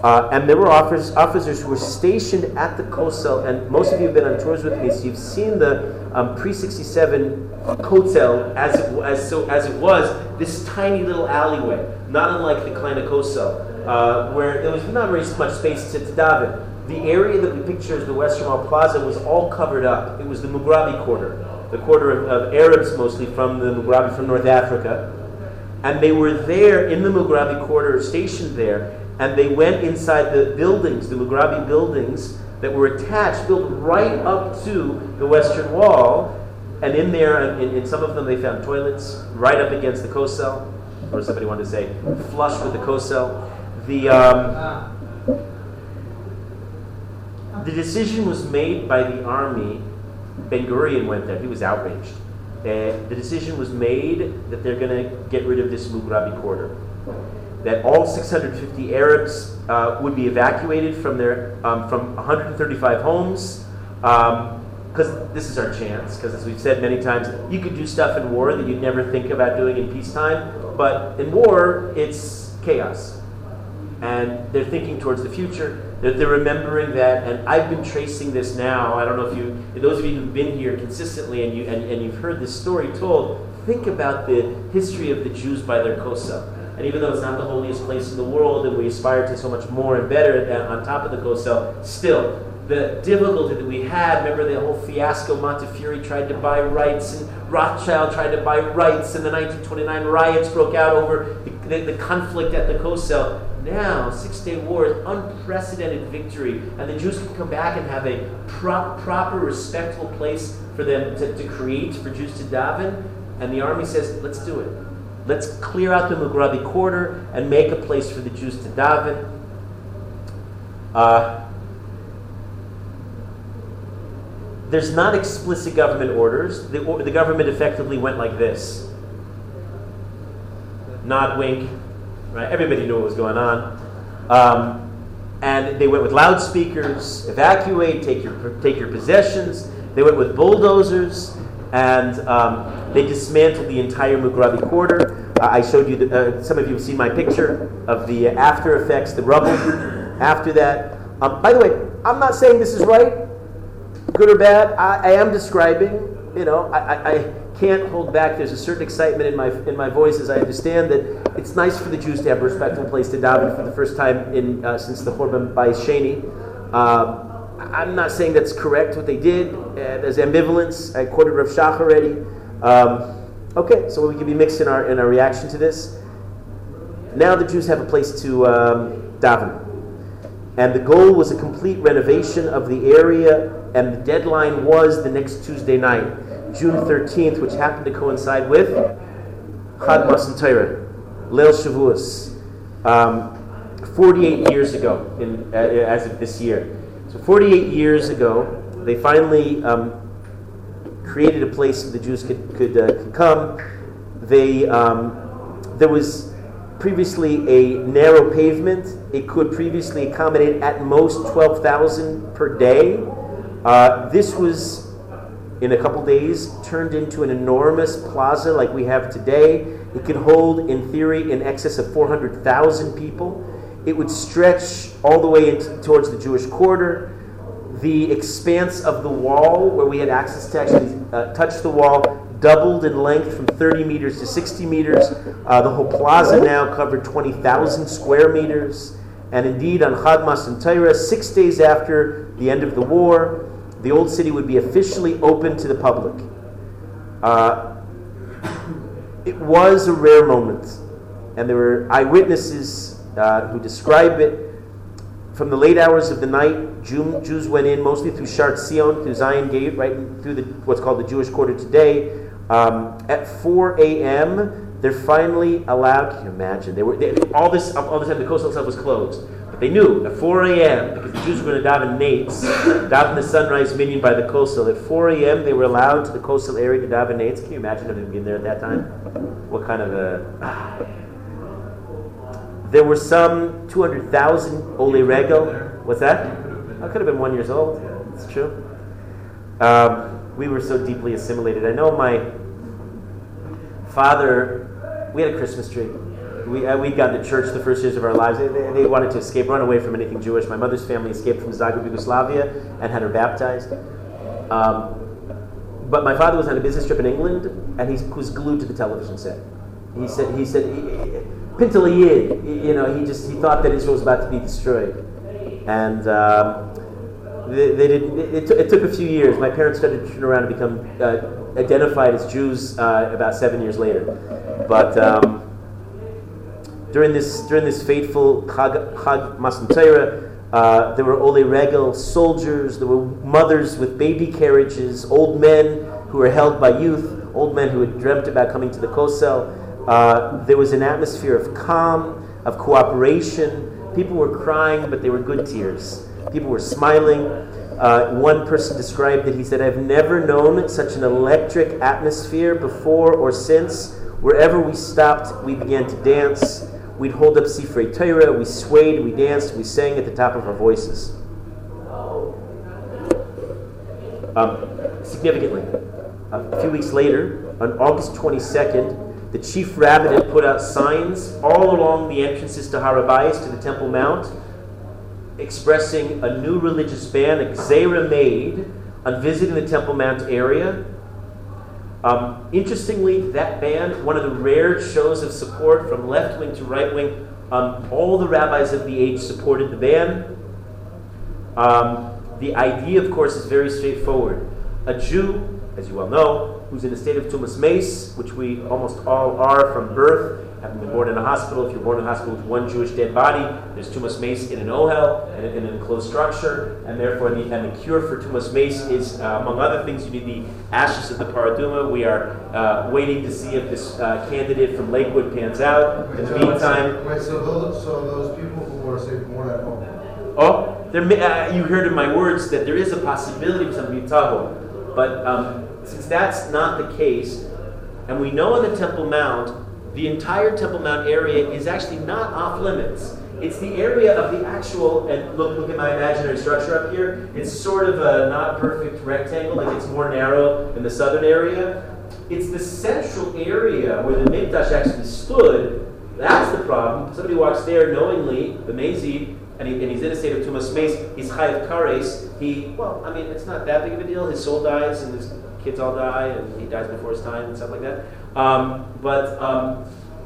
Uh, and there were officers, officers who were stationed at the Kosel, and most of you have been on tours with me, so you've seen the um, pre 67 Kotel as it, as, so, as it was, this tiny little alleyway, not unlike the Kleine Kosel uh, where there was not very much space to, to daven. The area that we picture as the Western Wall Plaza was all covered up. It was the Mughrabi quarter, the quarter of, of Arabs mostly from the Mughrabi from North Africa. And they were there in the Mughrabi quarter, stationed there, and they went inside the buildings, the Mughrabi buildings that were attached, built right up to the Western Wall, and in there, in, in some of them, they found toilets right up against the kosel, or somebody wanted to say flush with the kosel. The um, the decision was made by the army. Ben Gurion went there. He was outraged. Uh, the decision was made that they're going to get rid of this Mughrabi quarter. That all 650 Arabs uh, would be evacuated from their um, from 135 homes. Um, because this is our chance. Because as we've said many times, you could do stuff in war that you'd never think about doing in peacetime, but in war, it's chaos. And they're thinking towards the future. They're, they're remembering that. And I've been tracing this now. I don't know if you, those of you who've been here consistently and, you, and, and you've heard this story told, think about the history of the Jews by their Kosel. And even though it's not the holiest place in the world, and we aspire to so much more and better on top of the Kosel, still, the difficulty that we had. Remember the whole fiasco? Montefiore tried to buy rights, and Rothschild tried to buy rights, and the 1929 riots broke out over the, the, the conflict at the Kosel. Now, Six Day War is unprecedented victory, and the Jews can come back and have a pro- proper, respectful place for them to, to create, for Jews to daven. And the army says, let's do it. Let's clear out the Mughrabi quarter and make a place for the Jews to daven. Uh, there's not explicit government orders. The, the government effectively went like this nod, wink, right? Everybody knew what was going on. Um, and they went with loudspeakers, evacuate, take your, take your possessions. They went with bulldozers, and um, they dismantled the entire Mughrabi quarter. Uh, I showed you, the, uh, some of you have seen my picture of the after effects, the rubble after that. Um, by the way, I'm not saying this is right good or bad, I, I am describing. You know, I, I, I, can't hold back. There's a certain excitement in my in my voice as I understand that it's nice for the Jews to have a respectful place to daven for the first time in uh, since the Churban Bayis Sheni. Um, I'm not saying that's correct what they did. Uh, there's ambivalence. I quoted Rav Shach already. Um, okay, so we can be mixed in our in our reaction to this. Now the Jews have a place to um, daven, and the goal was a complete renovation of the area and the deadline was the next Tuesday night, June 13th, which happened to coincide with Chag Matan Torah, Leil Shavuos, um, 48 years ago, in, uh, as of this year. So 48 years ago, they finally um, created a place where the Jews could, could, uh, could come. They, um, there was previously a narrow pavement. It could previously accommodate at most 12,000 per day. Uh, this was, in a couple days, turned into an enormous plaza like we have today. It could hold, in theory, in excess of 400,000 people. It would stretch all the way into, towards the Jewish quarter. The expanse of the wall, where we had access to actually uh, touch the wall, doubled in length from 30 meters to 60 meters. Uh, the whole plaza now covered 20,000 square meters. And indeed, on Chag and Torah, six days after the end of the war, the old city would be officially open to the public. Uh, it was a rare moment, and there were eyewitnesses uh, who describe it. From the late hours of the night, Jew, Jews went in mostly through Shar Tzion, through Zion Gate, right through the, what's called the Jewish Quarter today. Um, at 4 a.m., they're finally allowed. Can you imagine? They were they, all this all this time. The Kosel itself was closed. But they knew at 4 a.m., because the Jews were going to daven neitz, daven the sunrise minyan by the kosel. At 4 a.m., they were allowed to the Kosel area to daven neitz. Can you imagine having been there at that time? What kind of a. There were some 200,000 Ole Regel. What's that? I could have been one years old. It's true. Um, we were so deeply assimilated. I know my father, we had a Christmas tree we, uh, we got to church the first years of our lives. They, they, they, wanted to escape, run away from anything Jewish. My mother's family escaped from Zagreb, Yugoslavia, and had her baptized. Um, but my father was on a business trip in England, and he was glued to the television set. He said, he said, Pintele Yid, you know, he just he thought that Israel was about to be destroyed, and um, they, they did. It, it, took a few years. My parents started to turn around and become uh, identified as Jews uh, about seven years later, but. Um, during this during this fateful Chag, Chag Matan Torah, uh, there were Ole Regel soldiers, there were mothers with baby carriages, old men who were held by youth, old men who had dreamt about coming to the Kosel. Uh, there was an atmosphere of calm, of cooperation. People were crying, but they were good tears. People were smiling. Uh, one person described it. He said, I've never known such an electric atmosphere before or since. Wherever we stopped, we began to dance. We'd hold up Sifrei Torah, we swayed, we danced, we sang at the top of our voices. Um, significantly, a few weeks later, on August 22nd, the chief rabbinate put out signs all along the entrances to Har HaBayis, to the Temple Mount, expressing a new religious ban, that gzera made, on visiting the Temple Mount area. Um, interestingly, that ban, one of the rare shows of support from left wing to right wing, um, all the rabbis of the age supported the ban. Um, the idea, of course, is very straightforward. A Jew, as you well know, who's in a state of tumas meis, which we almost all are from birth, having been born in a hospital. If you're born in a hospital with one Jewish dead body, there's tumas meis in an ohel, in, in an enclosed structure, and therefore the, and the cure for tumas meis is, uh, among other things, you need the ashes of the parah adumah. We are uh, waiting to see if this uh, candidate from Lakewood pans out. In the meantime, wait, so those, so those people who are say born at home. Oh, there may, uh, you heard in my words that there is a possibility of some mitaho, but um, since that's not the case, and we know on the Temple Mount the entire Temple Mount area is actually not off limits. It's the area of the actual, and look, look at my imaginary structure up here. It's sort of a not perfect rectangle, like it's more narrow in the southern area. It's the central area where the Mikdash actually stood. That's the problem. Somebody walks there knowingly, the Mazid, and, he, and he's in a state of tumas meis. He's chayav kares. He, well, I mean, it's not that big of a deal. His soul dies, and his kids all die, and he dies before his time, and stuff like that. Um, but um,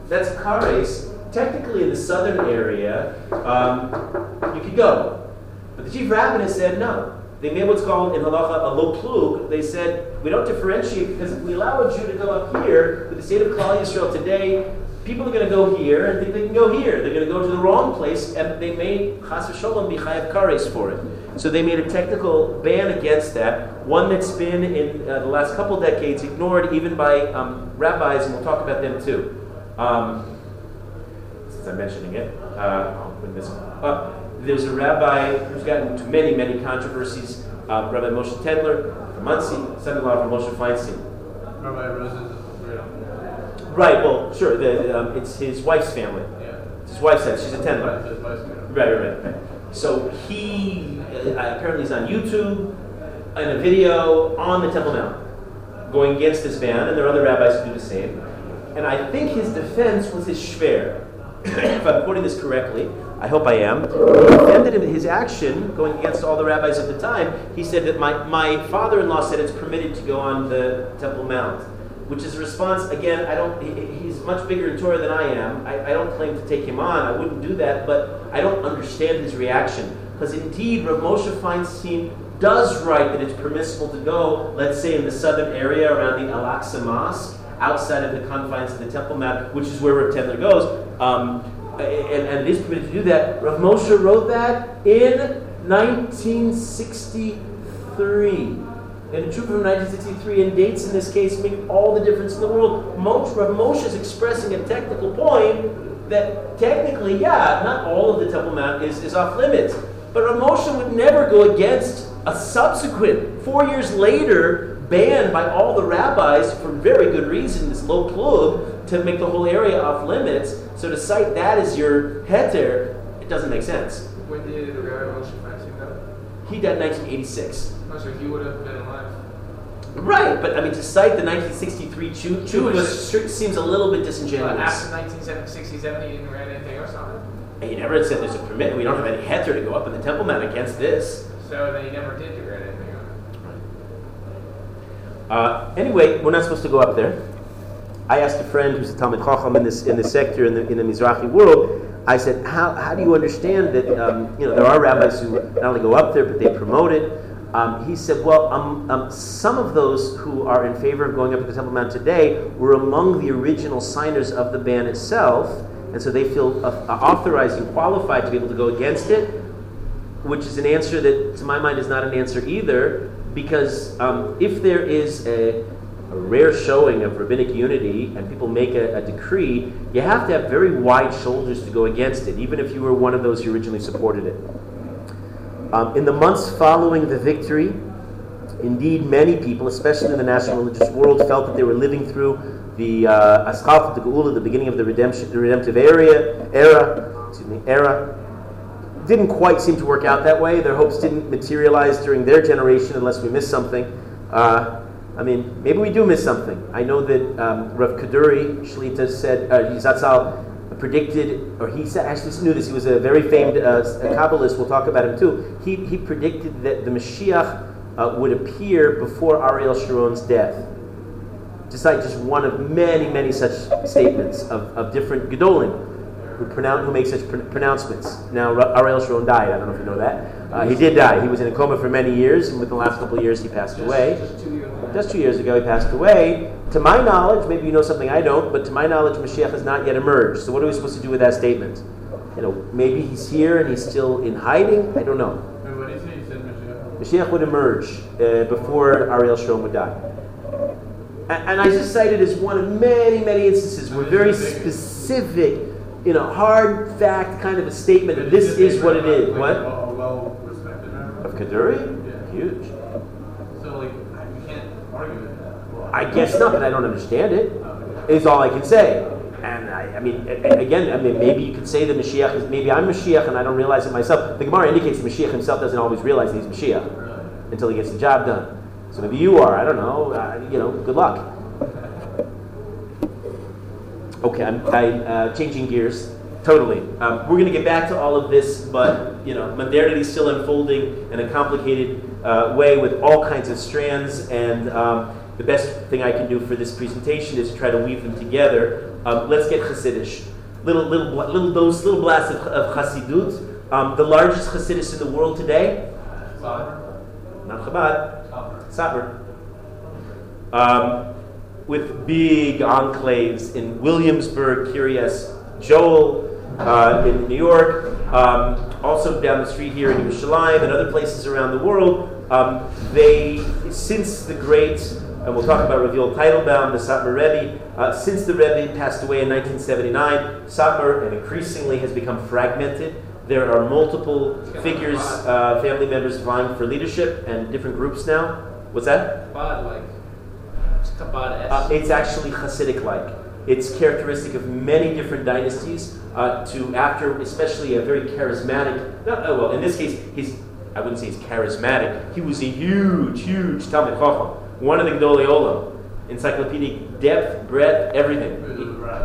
that's Kares. Technically, in the southern area, um, you could go. But the chief rabbinate said no. They made what's called in halacha a lo plug. They said we don't differentiate because if we allow a Jew to go up here with the state of Klal Yisrael today, people are going to go here and think they can go here. They're going to go to the wrong place, and they may chas v'sholem be chayav kares for it. So they made a technical ban against that, one that's been in uh, the last couple decades ignored even by um, rabbis, and we'll talk about them too. Um, since I'm mentioning it, uh, this up. There's a rabbi who's gotten into many, many controversies, uh, Rabbi Moshe Tendler from Monsey, son-in-law from Moshe Feinstein. Rabbi. Right, well, sure, the, um, it's his wife's family. Yeah. It's his wife's house, she's a wife's right. Right, right, right. So he uh, apparently is on YouTube in a video on the Temple Mount, going against this ban, and there are other rabbis who do the same. And I think his defense was his shver. if I'm quoting this correctly, I hope I am. He defended his action, going against all the rabbis of the time. He said that my, my father-in-law said it's permitted to go on the Temple Mount, which is a response. Again, I don't. He, he's much bigger in Torah than I am. I, I don't claim to take him on. I wouldn't do that, but I don't understand his reaction because indeed, Rav Moshe Feinstein does write that it's permissible to go, let's say, in the southern area around the Al-Aqsa Mosque, outside of the confines of the Temple Mount, which is where Rav Tendler goes. Um, and, and it is permitted to do that. Rav Moshe wrote that in 1963. And true from 1963, and dates in this case make all the difference in the world. Moshe, Rav Moshe is expressing a technical point that technically, yeah, not all of the Temple Mount is, is off limits. But Rav Moshe would never go against a subsequent, four years later, ban by all the rabbis for very good reason, this lo plug, to make the whole area off limits. So to cite that as your heter, it doesn't make sense. When did Rabbi Moshe Feinstein go? He died in 1986. So he would have been alive. Right, but I mean, to cite the 1963 Chu- Jewish- Chukas seems a little bit But disingenuous. after 1967, he didn't write anything else on it. And he never said there's a permit. We don't have any heter to go up in the Temple Mount against this. So they never did write anything on it. Uh, anyway, we're not supposed to go up there. I asked a friend who's a Talmud Chacham in this in this sector in the in the Mizrahi world. I said, how, how do you understand that um, you know there are rabbis who not only go up there but they promote it? Um, he said, well, um, um, some of those who are in favor of going up to the Temple Mount today were among the original signers of the ban itself, and so they feel uh, authorized and qualified to be able to go against it, which is an answer that, to my mind, is not an answer either, because um, if there is a a rare showing of rabbinic unity and people make a, a, decree, you have to have very wide shoulders to go against it, even if you were one of those who originally supported it. Um, in the months following the victory, indeed many people, especially in the national religious world, felt that they were living through the uh, Aschalta, the Geula, the beginning of the redemption, the redemptive area, era, excuse me, era. Didn't quite seem to work out that way. Their hopes didn't materialize during their generation unless we missed something. Uh, I mean, maybe we do miss something. I know that um, Rav Kaduri Shlita said, uh, Zatzal predicted, or he said, actually knew this, he was a very famed uh, Kabbalist, we'll talk about him too. He, he predicted that the Mashiach uh, would appear before Ariel Sharon's death. Just like just one of many, many such statements of, of different Gedolim who, pronounce, who make such pr- pronouncements. Now, Ariel Sharon died. I don't know if you know that. Uh, he did die. He was in a coma for many years, and within the last couple of years, he passed away. Just two years ago, he passed away. To my knowledge, maybe you know something I don't, but to my knowledge, Mashiach has not yet emerged. So, what are we supposed to do with that statement? You know, maybe he's here and he's still in hiding. I don't know. what do you say? You said Mashiach. Mashiach would emerge uh, before Ariel Sharon would die. And, and I just cited as one of many, many instances where very specific in a hard fact kind of a statement this is what it is. What? A well respected Of Kaduri? Yeah. Huge. So, like, you can't argue with that. Well, I guess not, but I don't understand it. Is all I can say. And I, I mean, again, I mean, maybe you could say the Mashiach is, maybe I'm Mashiach and I don't realize it myself. The Gemara indicates the Mashiach himself doesn't always realize that he's Mashiach until he gets the job done. So maybe you are. I don't know. Uh, you know, good luck. Okay, I'm, I'm uh, changing gears totally. Um, we're going to get back to all of this, but you know, modernity is still unfolding in a complicated uh, way with all kinds of strands. And um, the best thing I can do for this presentation is to try to weave them together. Um, let's get Hasidish. Little, little, little dose, little blast of, of Hasidut. Um, the largest Hasidus in the world today. Not Chabad. Satmar. Um, with big enclaves in Williamsburg, Kiryas Joel, uh, in New York, um, also down the street here in Yerushalayim and other places around the world. Um, they, since the great, and we'll talk about Rav Yoel Teitelbaum, the Satmar Rebbe, uh, since the Rebbe passed away in 1979, Satmar and increasingly has become fragmented. There are multiple figures, uh, family members vying for leadership and different groups now. What's that? Like. It's Uh, it's actually Hasidic like. It's characteristic of many different dynasties. Uh, to after, especially a very charismatic. Not, oh, well, in this case, he's. I wouldn't say he's charismatic. He was a huge, huge Talmud Chacham, one of the Gedolei Olam, encyclopedic depth, breadth, everything.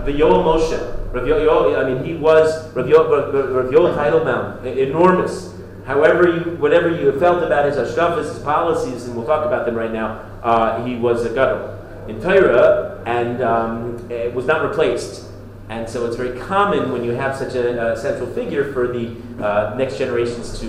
The Yoel Moshe, Rav Yoel, I mean, he was Rav Yoel, Rav Yoel enormous. However, you, whatever you felt about his hashkafas, his policies, and we'll talk about them right now, uh, he was a gadol in Torah and um, it was not replaced. And so it's very common when you have such a, a central figure for the uh, next generations to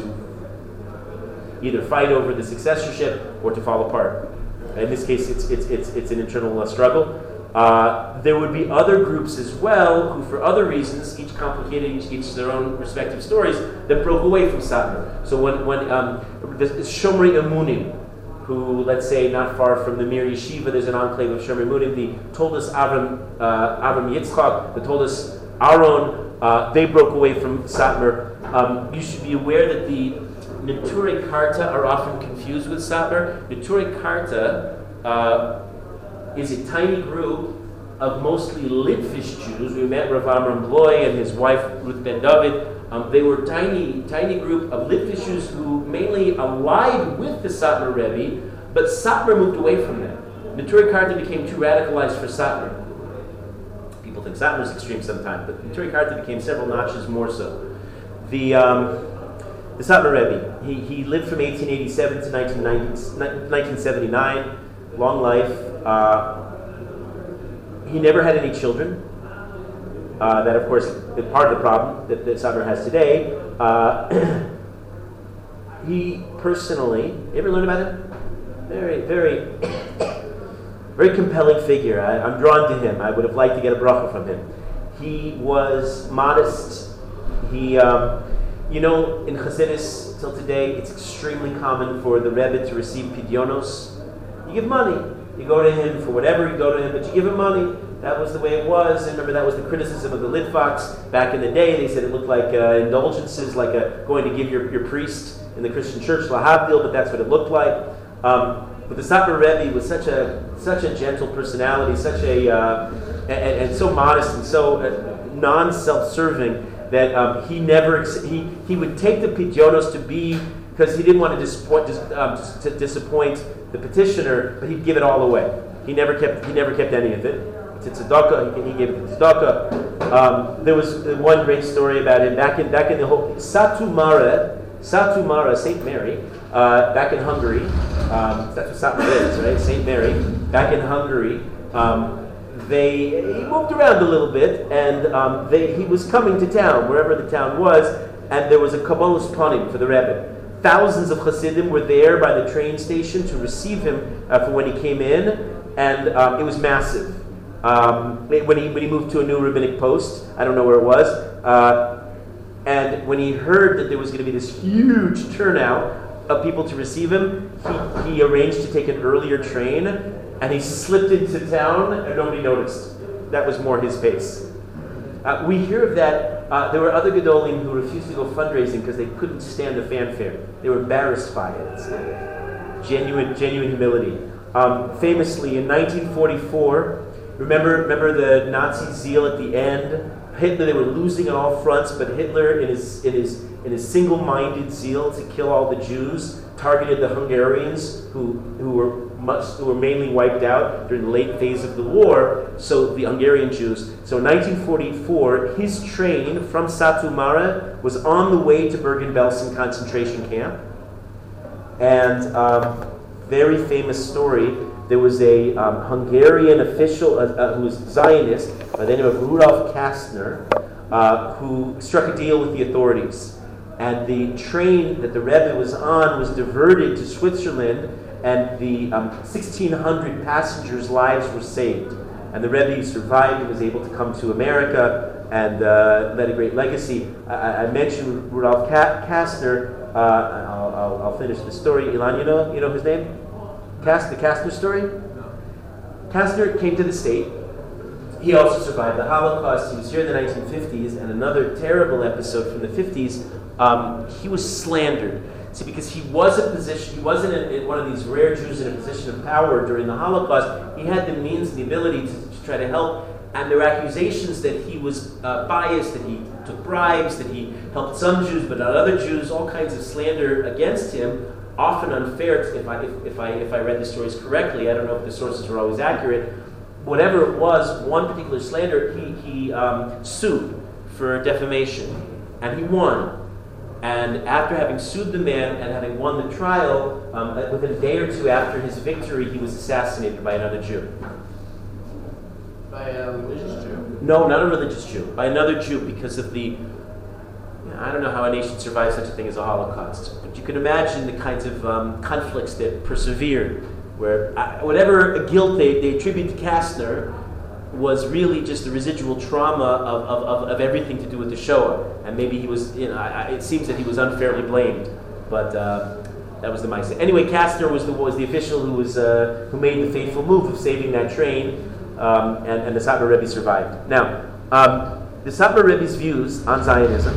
either fight over the successorship or to fall apart. In this case, it's, it's, it's, it's an internal uh, struggle. Uh, there would be other groups as well who, for other reasons, each complicated, each, each their own respective stories, that broke away from Satmar. So when, when um, the Shomrei Emunim, who, let's say, not far from the Mir Yeshiva, there's an enclave of Shomrei Emunim, the Toldos Avram, uh, Avram Yitzchak, the Toldos Aaron, uh, they broke away from Satmar. Um, you should be aware that the Neturei Karta are often confused with Satmar. Neturei Karta uh, is a tiny group of mostly Litvish Jews. We met Rav Amram Blau and his wife Ruth Ben David. Um, they were tiny, tiny group of Litvish Jews who mainly allied with the Satmar Rebbe, but Satmar moved away from them. Neturei Karta became too radicalized for Satmar. People think Satmar is extreme sometimes, but Neturei Karta became several notches more so. The um, the Satmar Rebbe, he, he lived from 1887 to 1979, long life. Uh, he never had any children. Uh, that, of course, is part of the problem that, that Satmar has today. Uh, he personally, you ever learn about him? Very, very, very compelling figure. I, am drawn to him. I would have liked to get a bracha from him. He was modest. He, um, you know, in Chassidus till today, it's extremely common for the Rebbe to receive pidyonos. You give money. You go to him for whatever, you go to him, but you give him money. That was the way it was. And remember, that was the criticism of the Litvaks back in the day. They said it looked like uh, indulgences, like a, going to give your, your priest in the Christian church lahavdil, but that's what it looked like. Um, but the Satmar Rebbe was such a such a gentle personality, such a uh, and, and, so modest and so uh, non self-serving that um, he never he he would take the pidyonos to be because he didn't want to disappoint um, to disappoint the petitioner, but he'd give it all away. He never kept he never kept any of it. To tzedakah, he, gave it to tzedakah. Um, there was one great story about him back in back in the whole Satu Mare, Satu Mare, Saint Mary, uh, back in Hungary. Um, that's what Satu is, right? Saint Mary, back in Hungary. Um, they he moved around a little bit, and um, they, he was coming to town, wherever the town was, and there was a Kabbalas panim for the Rebbe. Thousands of Hasidim were there by the train station to receive him uh, for when he came in, and um, it was massive. Um, when, he, when he moved to a new rabbinic post, I don't know where it was, uh, and when he heard that there was going to be this huge turnout of people to receive him, he, he arranged to take an earlier train, and he slipped into town, and nobody noticed. That was more his pace. Uh, we hear of that. Uh, there were other Gedolim who refused to go fundraising because they couldn't stand the fanfare. They were embarrassed by it. Genuine, genuine humility. Um, famously, in 1944, remember, remember the Nazi zeal at the end? Hitler, they were losing on all fronts, but Hitler, in his, in his, in his single minded zeal to kill all the Jews, targeted the Hungarians who, who were who were mainly wiped out during the late phase of the war, so the Hungarian Jews. So in 1944, his train from Satu Mare was on the way to Bergen-Belsen concentration camp. And um, very famous story, there was a um, Hungarian official uh, uh, who was Zionist by the name of Rudolf Kastner, uh, who struck a deal with the authorities. And the train that the Rebbe was on was diverted to Switzerland and the um, 1,600 passengers' lives were saved. And the Rebbe survived and was able to come to America and uh, led a great legacy. I, I mentioned Rudolf Kastner. Uh, I'll, I'll, I'll, finish the story. Ilan, you know, you know his name? Cast, the Kastner story? No. Kastner came to the state. He also survived the Holocaust. He was here in the 1950s, and another terrible episode from the 50s. Um, he was slandered See, because he was a position, he wasn't in, in, one of these rare Jews in a position of power during the Holocaust. He had the means and the ability to, to try to help. And there were accusations that he was uh, biased, that he took bribes, that he helped some Jews but not other Jews, all kinds of slander against him, often unfair. If I, if, if, I, if I read the stories correctly, I don't know if the sources were always accurate. Whatever it was, one particular slander, he, he um, sued for defamation. And he won. And after having sued the man and having won the trial, um, uh, within a day or two after his victory, he was assassinated by another Jew. By a religious Jew? No, not a religious Jew. By another Jew because of the. I don't know how a nation survives such a thing as a Holocaust, but you can imagine the kinds of um, conflicts that persevered, where uh, whatever guilt they, they attribute to Kastner, was really just the residual trauma of, of, of, of, everything to do with the Shoah. And maybe he was, you know, I, I, it seems that he was unfairly blamed. But uh, that was the mindset. Anyway, Kastner was the, was the official who, was, uh, who made the fateful move of saving that train, um, and, and the Satmar Rebbe survived. Now, um, the Satmar Rebbe's views on Zionism.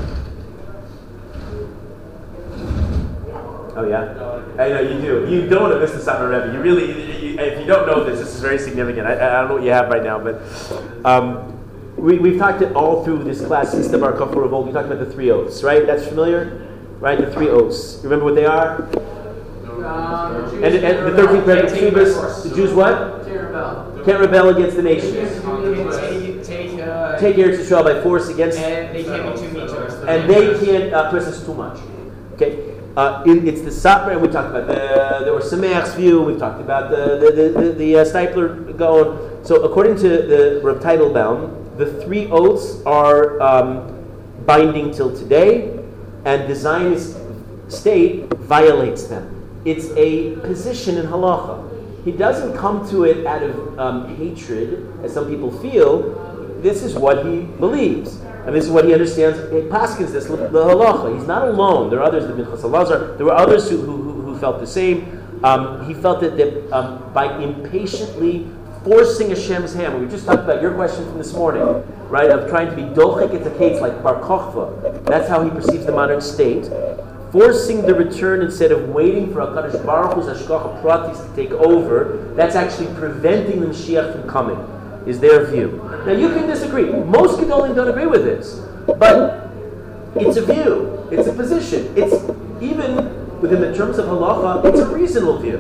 Oh, yeah? I know you do. You don't want to miss the Satmar Rebbe. You really, you, if you don't know this, this is very significant. I, I, don't know what you have right now, but um, we, we've talked it all through this class since the Bar Kochba Revolt. We talked about the three oaths, right? That's familiar, right? The three oaths. You remember what they are? Um, and, and the thirteenth paragraph, the Jews what? Can't rebel. Can't rebel against the nations. Take, take, uh, take Eretz Yisrael by force against. And they can't be too us. And they can't uh, press us too much. Okay. Uh, in, it's the Satmar, we talked about the, there were Sameach's view, we've talked about the, the, the, the, uh, Steipler going. So, according to the Rav Teitelbaum, the three oaths are um, binding till today, and the Zionist state violates them. It's a position in halacha. He doesn't come to it out of um, hatred, as some people feel. This is what he believes. And this is what he understands. He paskins this, the halacha. He's not alone. There are others, the Minchas Elazar. There were others who, who, who felt the same. Um, he felt that, that um, by impatiently forcing Hashem's hand, we just talked about your question from this morning, right, of trying to be dochek es hakeitz like Bar Kochva. That's how he perceives the modern state. Forcing the return instead of waiting for HaKadosh Baruch Hu's Hashgacha Pratis to take over, that's actually preventing the Mashiach from coming, is their view. Now you can disagree. Most Gedolim don't agree with this. But it's a view, it's a position. It's even within the terms of halacha, it's a reasonable view.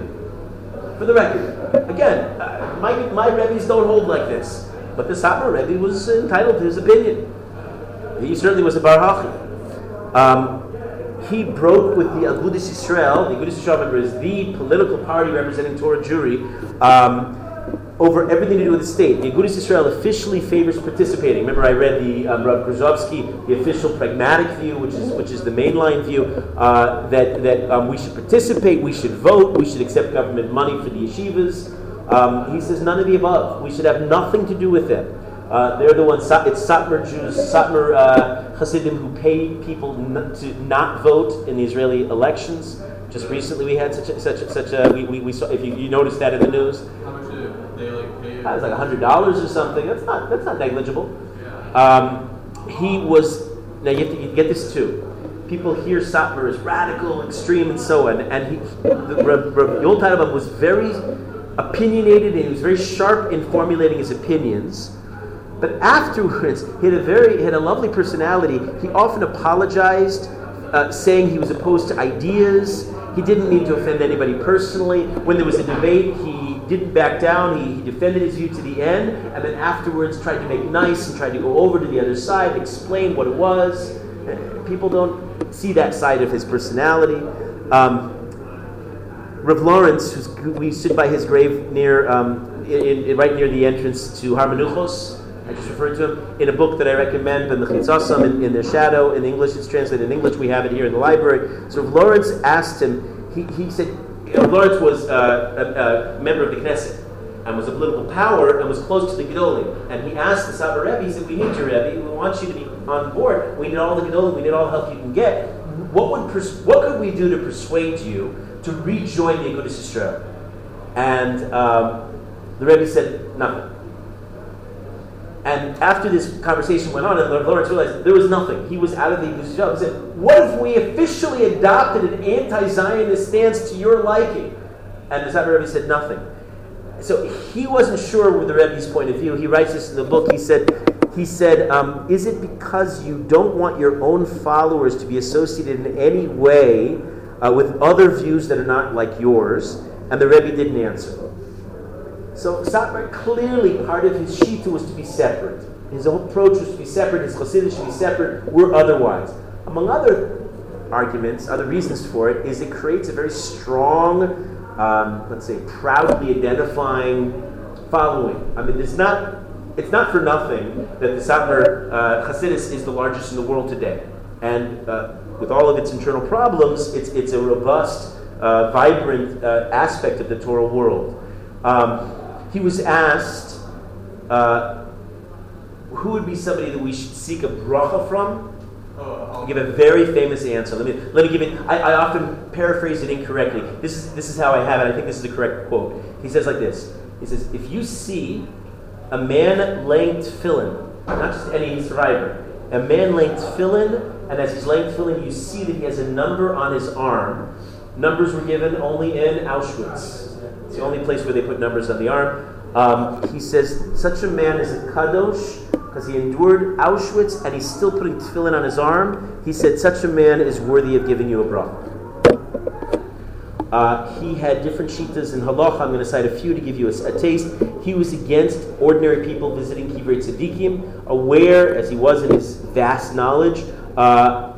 For the record, again, uh, my, my Rebbe's don't hold like this. But the Satmar Rebbe was entitled to his opinion. He certainly was a Bar um, he broke with the Agudas Yisrael. The Agudas Yisrael, remember, is the political party representing Torah Jewry. Um, over everything to do with the state. The Agudas Israel officially favors participating. Remember, I read the um, Rav the official pragmatic view, which is which is the mainline view, uh, that that um, we should participate, we should vote, we should accept government money for the yeshivas. Um, he says none of the above. We should have nothing to do with them. Uh, they're the ones. It's Satmar Jews, Satmar uh, Hasidim who pay people n- to not vote in the Israeli elections. Just recently, we had such a, such a, such a we, we, we saw. If you, you noticed that in the news, they like pay? that was like hundred dollars or something. That's not that's not negligible. Um, he was now you have to you get this too. People hear Satmar is radical, extreme, and so on. And he, the, Reb, Reb was very opinionated and he was very sharp in formulating his opinions. But afterwards, he had a very he had a lovely personality. He often apologized, uh, saying he was opposed to ideas. He didn't mean to offend anybody personally. When there was a debate, he didn't back down. He, he defended his view to the end, and then afterwards tried to make nice and tried to go over to the other side, explain what it was. People don't see that side of his personality. Um, Rav Lorincz, who we stood by his grave near, um, in, in- right near the entrance to Har HaMenuchos. I just referred to him in a book that I recommend, Ben Mechitzasam, in, in the Shadow. In English, it's translated in English. We have it here in the library. So Rav Lorincz asked him. He, he said, Lorincz was uh, a, a member of the Knesset and was a political power and was close to the Gedolim. And he asked the Saba Rebbe, he said, "We need you, Rebbe. We want you to be on board. We need all the Gedolim. We need all the help you can get. What would pers- what could we do to persuade you to rejoin the Agudas Yisrael?" And um, the Rebbe said, "Nothing." And after this conversation went on, and Lorincz realized there was nothing. He was out of the Agudas Yisrael. He said, "What if we officially adopted an anti-Zionist stance to your liking?" And the Saba Rebbe said, "Nothing." so he wasn't sure with the Rebbe's point of view. He writes this in the book. He said, he said, um, is it because you don't want your own followers to be associated in any way uh, with other views that are not like yours? And the Rebbe didn't answer. So Satmar clearly part of his shita was to be separate. His approach was to be separate. His chassidus should be separate. We're otherwise. Among other arguments, other reasons for it, is it creates a very strong um, let's say, proudly identifying following. I mean, it's not, it's not for nothing that the Satmar uh, Hasidus is the largest in the world today. And uh, with all of its internal problems, it's, it's a robust, uh, vibrant uh, aspect of the Torah world. Um, he was asked, uh, who would be somebody that we should seek a bracha from? Oh, I'll I'll give a very famous answer. Let me let me give it. I, I often paraphrase it incorrectly. This is this is how I have it. I think this is the correct quote. He says like this. He says, "If you see a man laying tefillin, not just any survivor, a man laying tefillin, and as he's laying tefillin, you see that he has a number on his arm. Numbers were given only in Auschwitz. It's the only place where they put numbers on the arm. Um, he says, such a man is a kadosh." because he endured Auschwitz and he's still putting tefillin on his arm. He said, Such a man is worthy of giving you a bracha. Uh, he had different shitas in halacha. I'm going to cite a few to give you a, a taste. He was against ordinary people visiting kivrei tzaddikim, aware, as he was in his vast knowledge, uh,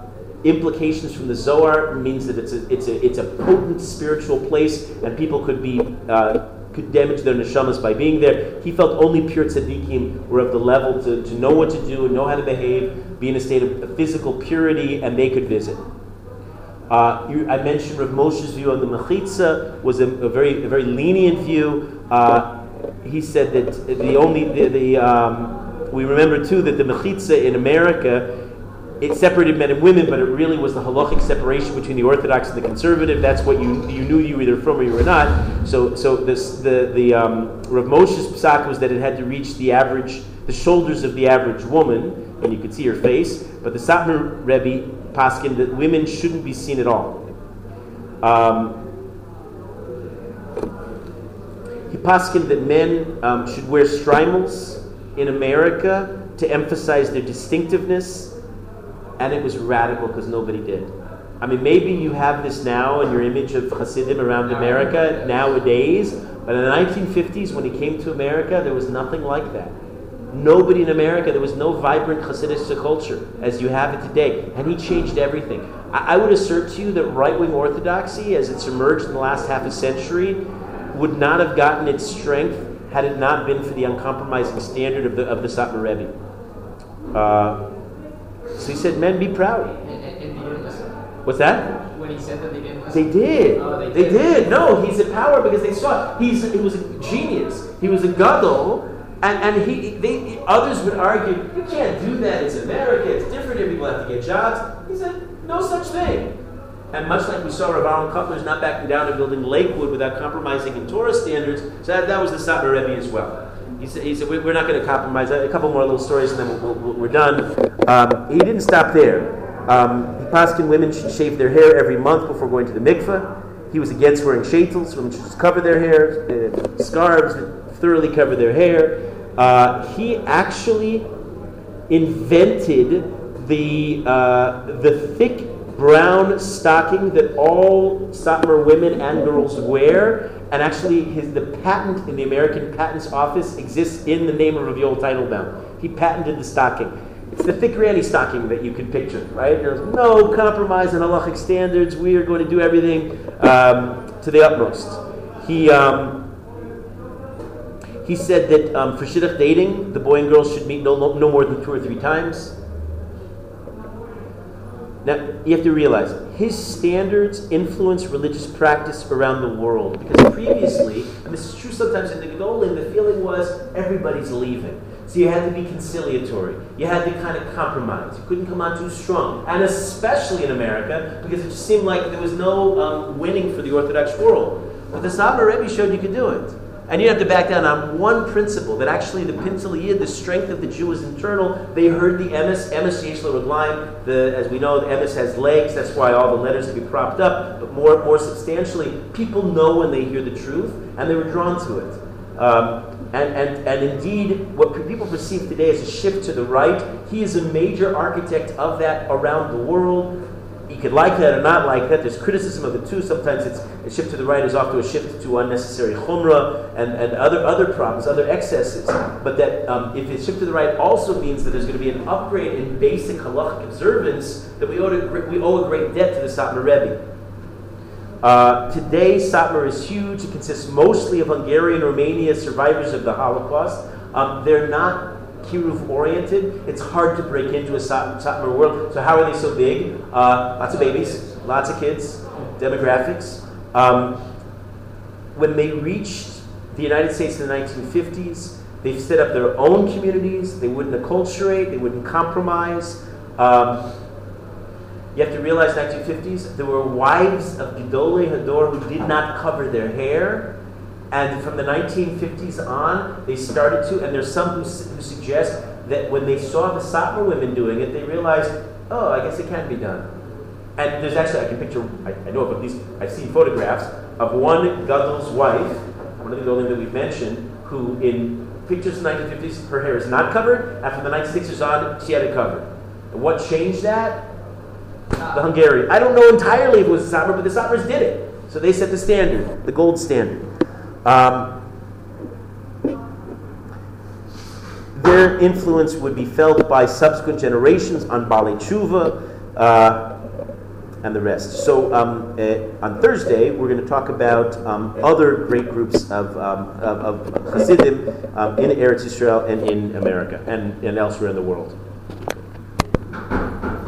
implications from the Zohar means that it's a, it's a, it's a potent spiritual place and people could be uh, could damage their neshamas by being there. He felt only pure tzaddikim were of the level to, to know what to do, and know how to behave, be in a state of physical purity, and they could visit. Uh, you, I mentioned Rav Moshe's view on the mechitza was a, a very a very lenient view. Uh, he said that the only the, the um, we remember too that the mechitza in America it separated men and women, but it really was the halachic separation between the Orthodox and the conservative. That's what you you knew you were either from or you were not. So so this the the um, Rav Moshe's psak was that it had to reach the average the shoulders of the average woman, and you could see her face. But the Satmar Rebbe paskin that women shouldn't be seen at all. Um, he paskin that men um, should wear shtreimels in America to emphasize their distinctiveness and it was radical because nobody did. I mean, maybe you have this now in your image of Hasidim around America nowadays, but in the 1950s, when he came to America, there was nothing like that. Nobody in America, there was no vibrant Hasidic culture as you have it today, and he changed everything. I, I would assert to you that right wing orthodoxy, as it's emerged in the last half a century, would not have gotten its strength had it not been for the uncompromising standard of the, of the Satmar Rebbe. Uh, so he said, men, be proud. What's that? When he said that they didn't They did. Oh, they they did. No, he's in power because they saw it. He's he was a genius. He was a gadol, and and he they others would argue you can't do that. It's America. It's different. People have to get jobs. He said no such thing. And much like we saw Rav Aaron Kotler's not backing down and building Lakewood without compromising in Torah standards, so that, that was the Satmar Rebbe as well. He said, he said we're not going to compromise. A couple more little stories and then we'll, we're done. Um, he didn't stop there. Um, he paskin women should shave their hair every month before going to the mikveh. He was against wearing shaitels. Women should just cover their hair, uh, scarves thoroughly cover their hair. Uh, he actually invented the, uh, the thick brown stocking that all Satmar women and girls wear. And actually, his, the patent in the American Patents Office exists in the name of Rav Yoel Teitelbaum. He patented the stocking. It's the thick granny stocking that you can picture, right? There's no compromise in halachic standards. We are going to do everything um, to the utmost. He, um, he said that um, for shidduch dating, the boy and girl should meet no, no more than two or three times. Now, you have to realize his standards influence religious practice around the world. Because previously, and this is true sometimes in the Gedolim, the feeling was everybody's leaving. So you had to be conciliatory. You had to kind of compromise. You couldn't come on too strong. And especially in America, because it just seemed like there was no um, winning for the Orthodox world. But the Satmar Rebbe showed you could do it. And you have to back down on one principle that actually the Pintel the strength of the Jew is internal. They heard the emes, emes yesh lo raglaim. The as we know, the emes has legs. That's why all the letters can be propped up. But more, more substantially, people know when they hear the truth, and they were drawn to it. Um, and, and, and indeed, what people perceive today as a shift to the right, he is a major architect of that around the world. You could like that or not like that. There's criticism of it too. Sometimes it's a shift to the right is often a shift to unnecessary chumrah and, and other other problems, other excesses. But that um, if it's shift to the right also means that there's going to be an upgrade in basic halachic observance that we owe, to, we owe a great debt to the Satmar Rebbe. Uh, today, Satmar is huge. It consists mostly of Hungarian, Romania survivors of the Holocaust. Um, they're not Kiruv oriented. It's hard to break into a Satmar world. So how are they so big? Uh, lots of babies, lots of kids, demographics. Um, when they reached the United States in the 1950s, they set up their own communities. They wouldn't acculturate. They wouldn't compromise. Um, you have to realize 1950s, there were wives of Gedolei Hador who did not cover their hair. And from the 1950s on, they started to, and there's some who, who suggest that when they saw the Satmar women doing it, they realized, oh, I guess it can be done. And there's actually, I can picture, I, I know of at least, I've seen photographs of one Gadol's wife, one of the Gedolim that we've mentioned, who in pictures in the 1950s, her hair is not covered. After the 1960s on, she had it covered. And what changed that? The Hungarian. I don't know entirely if it was the Satmar, but the Satmars did it. So they set the standard, the gold standard. Um, their influence would be felt by subsequent generations on Baalei Tshuva uh, and the rest. So um, uh, on Thursday, we're going to talk about um, other great groups of, um, of, of Hasidim um, in Eretz Israel and in America and, and elsewhere in the world.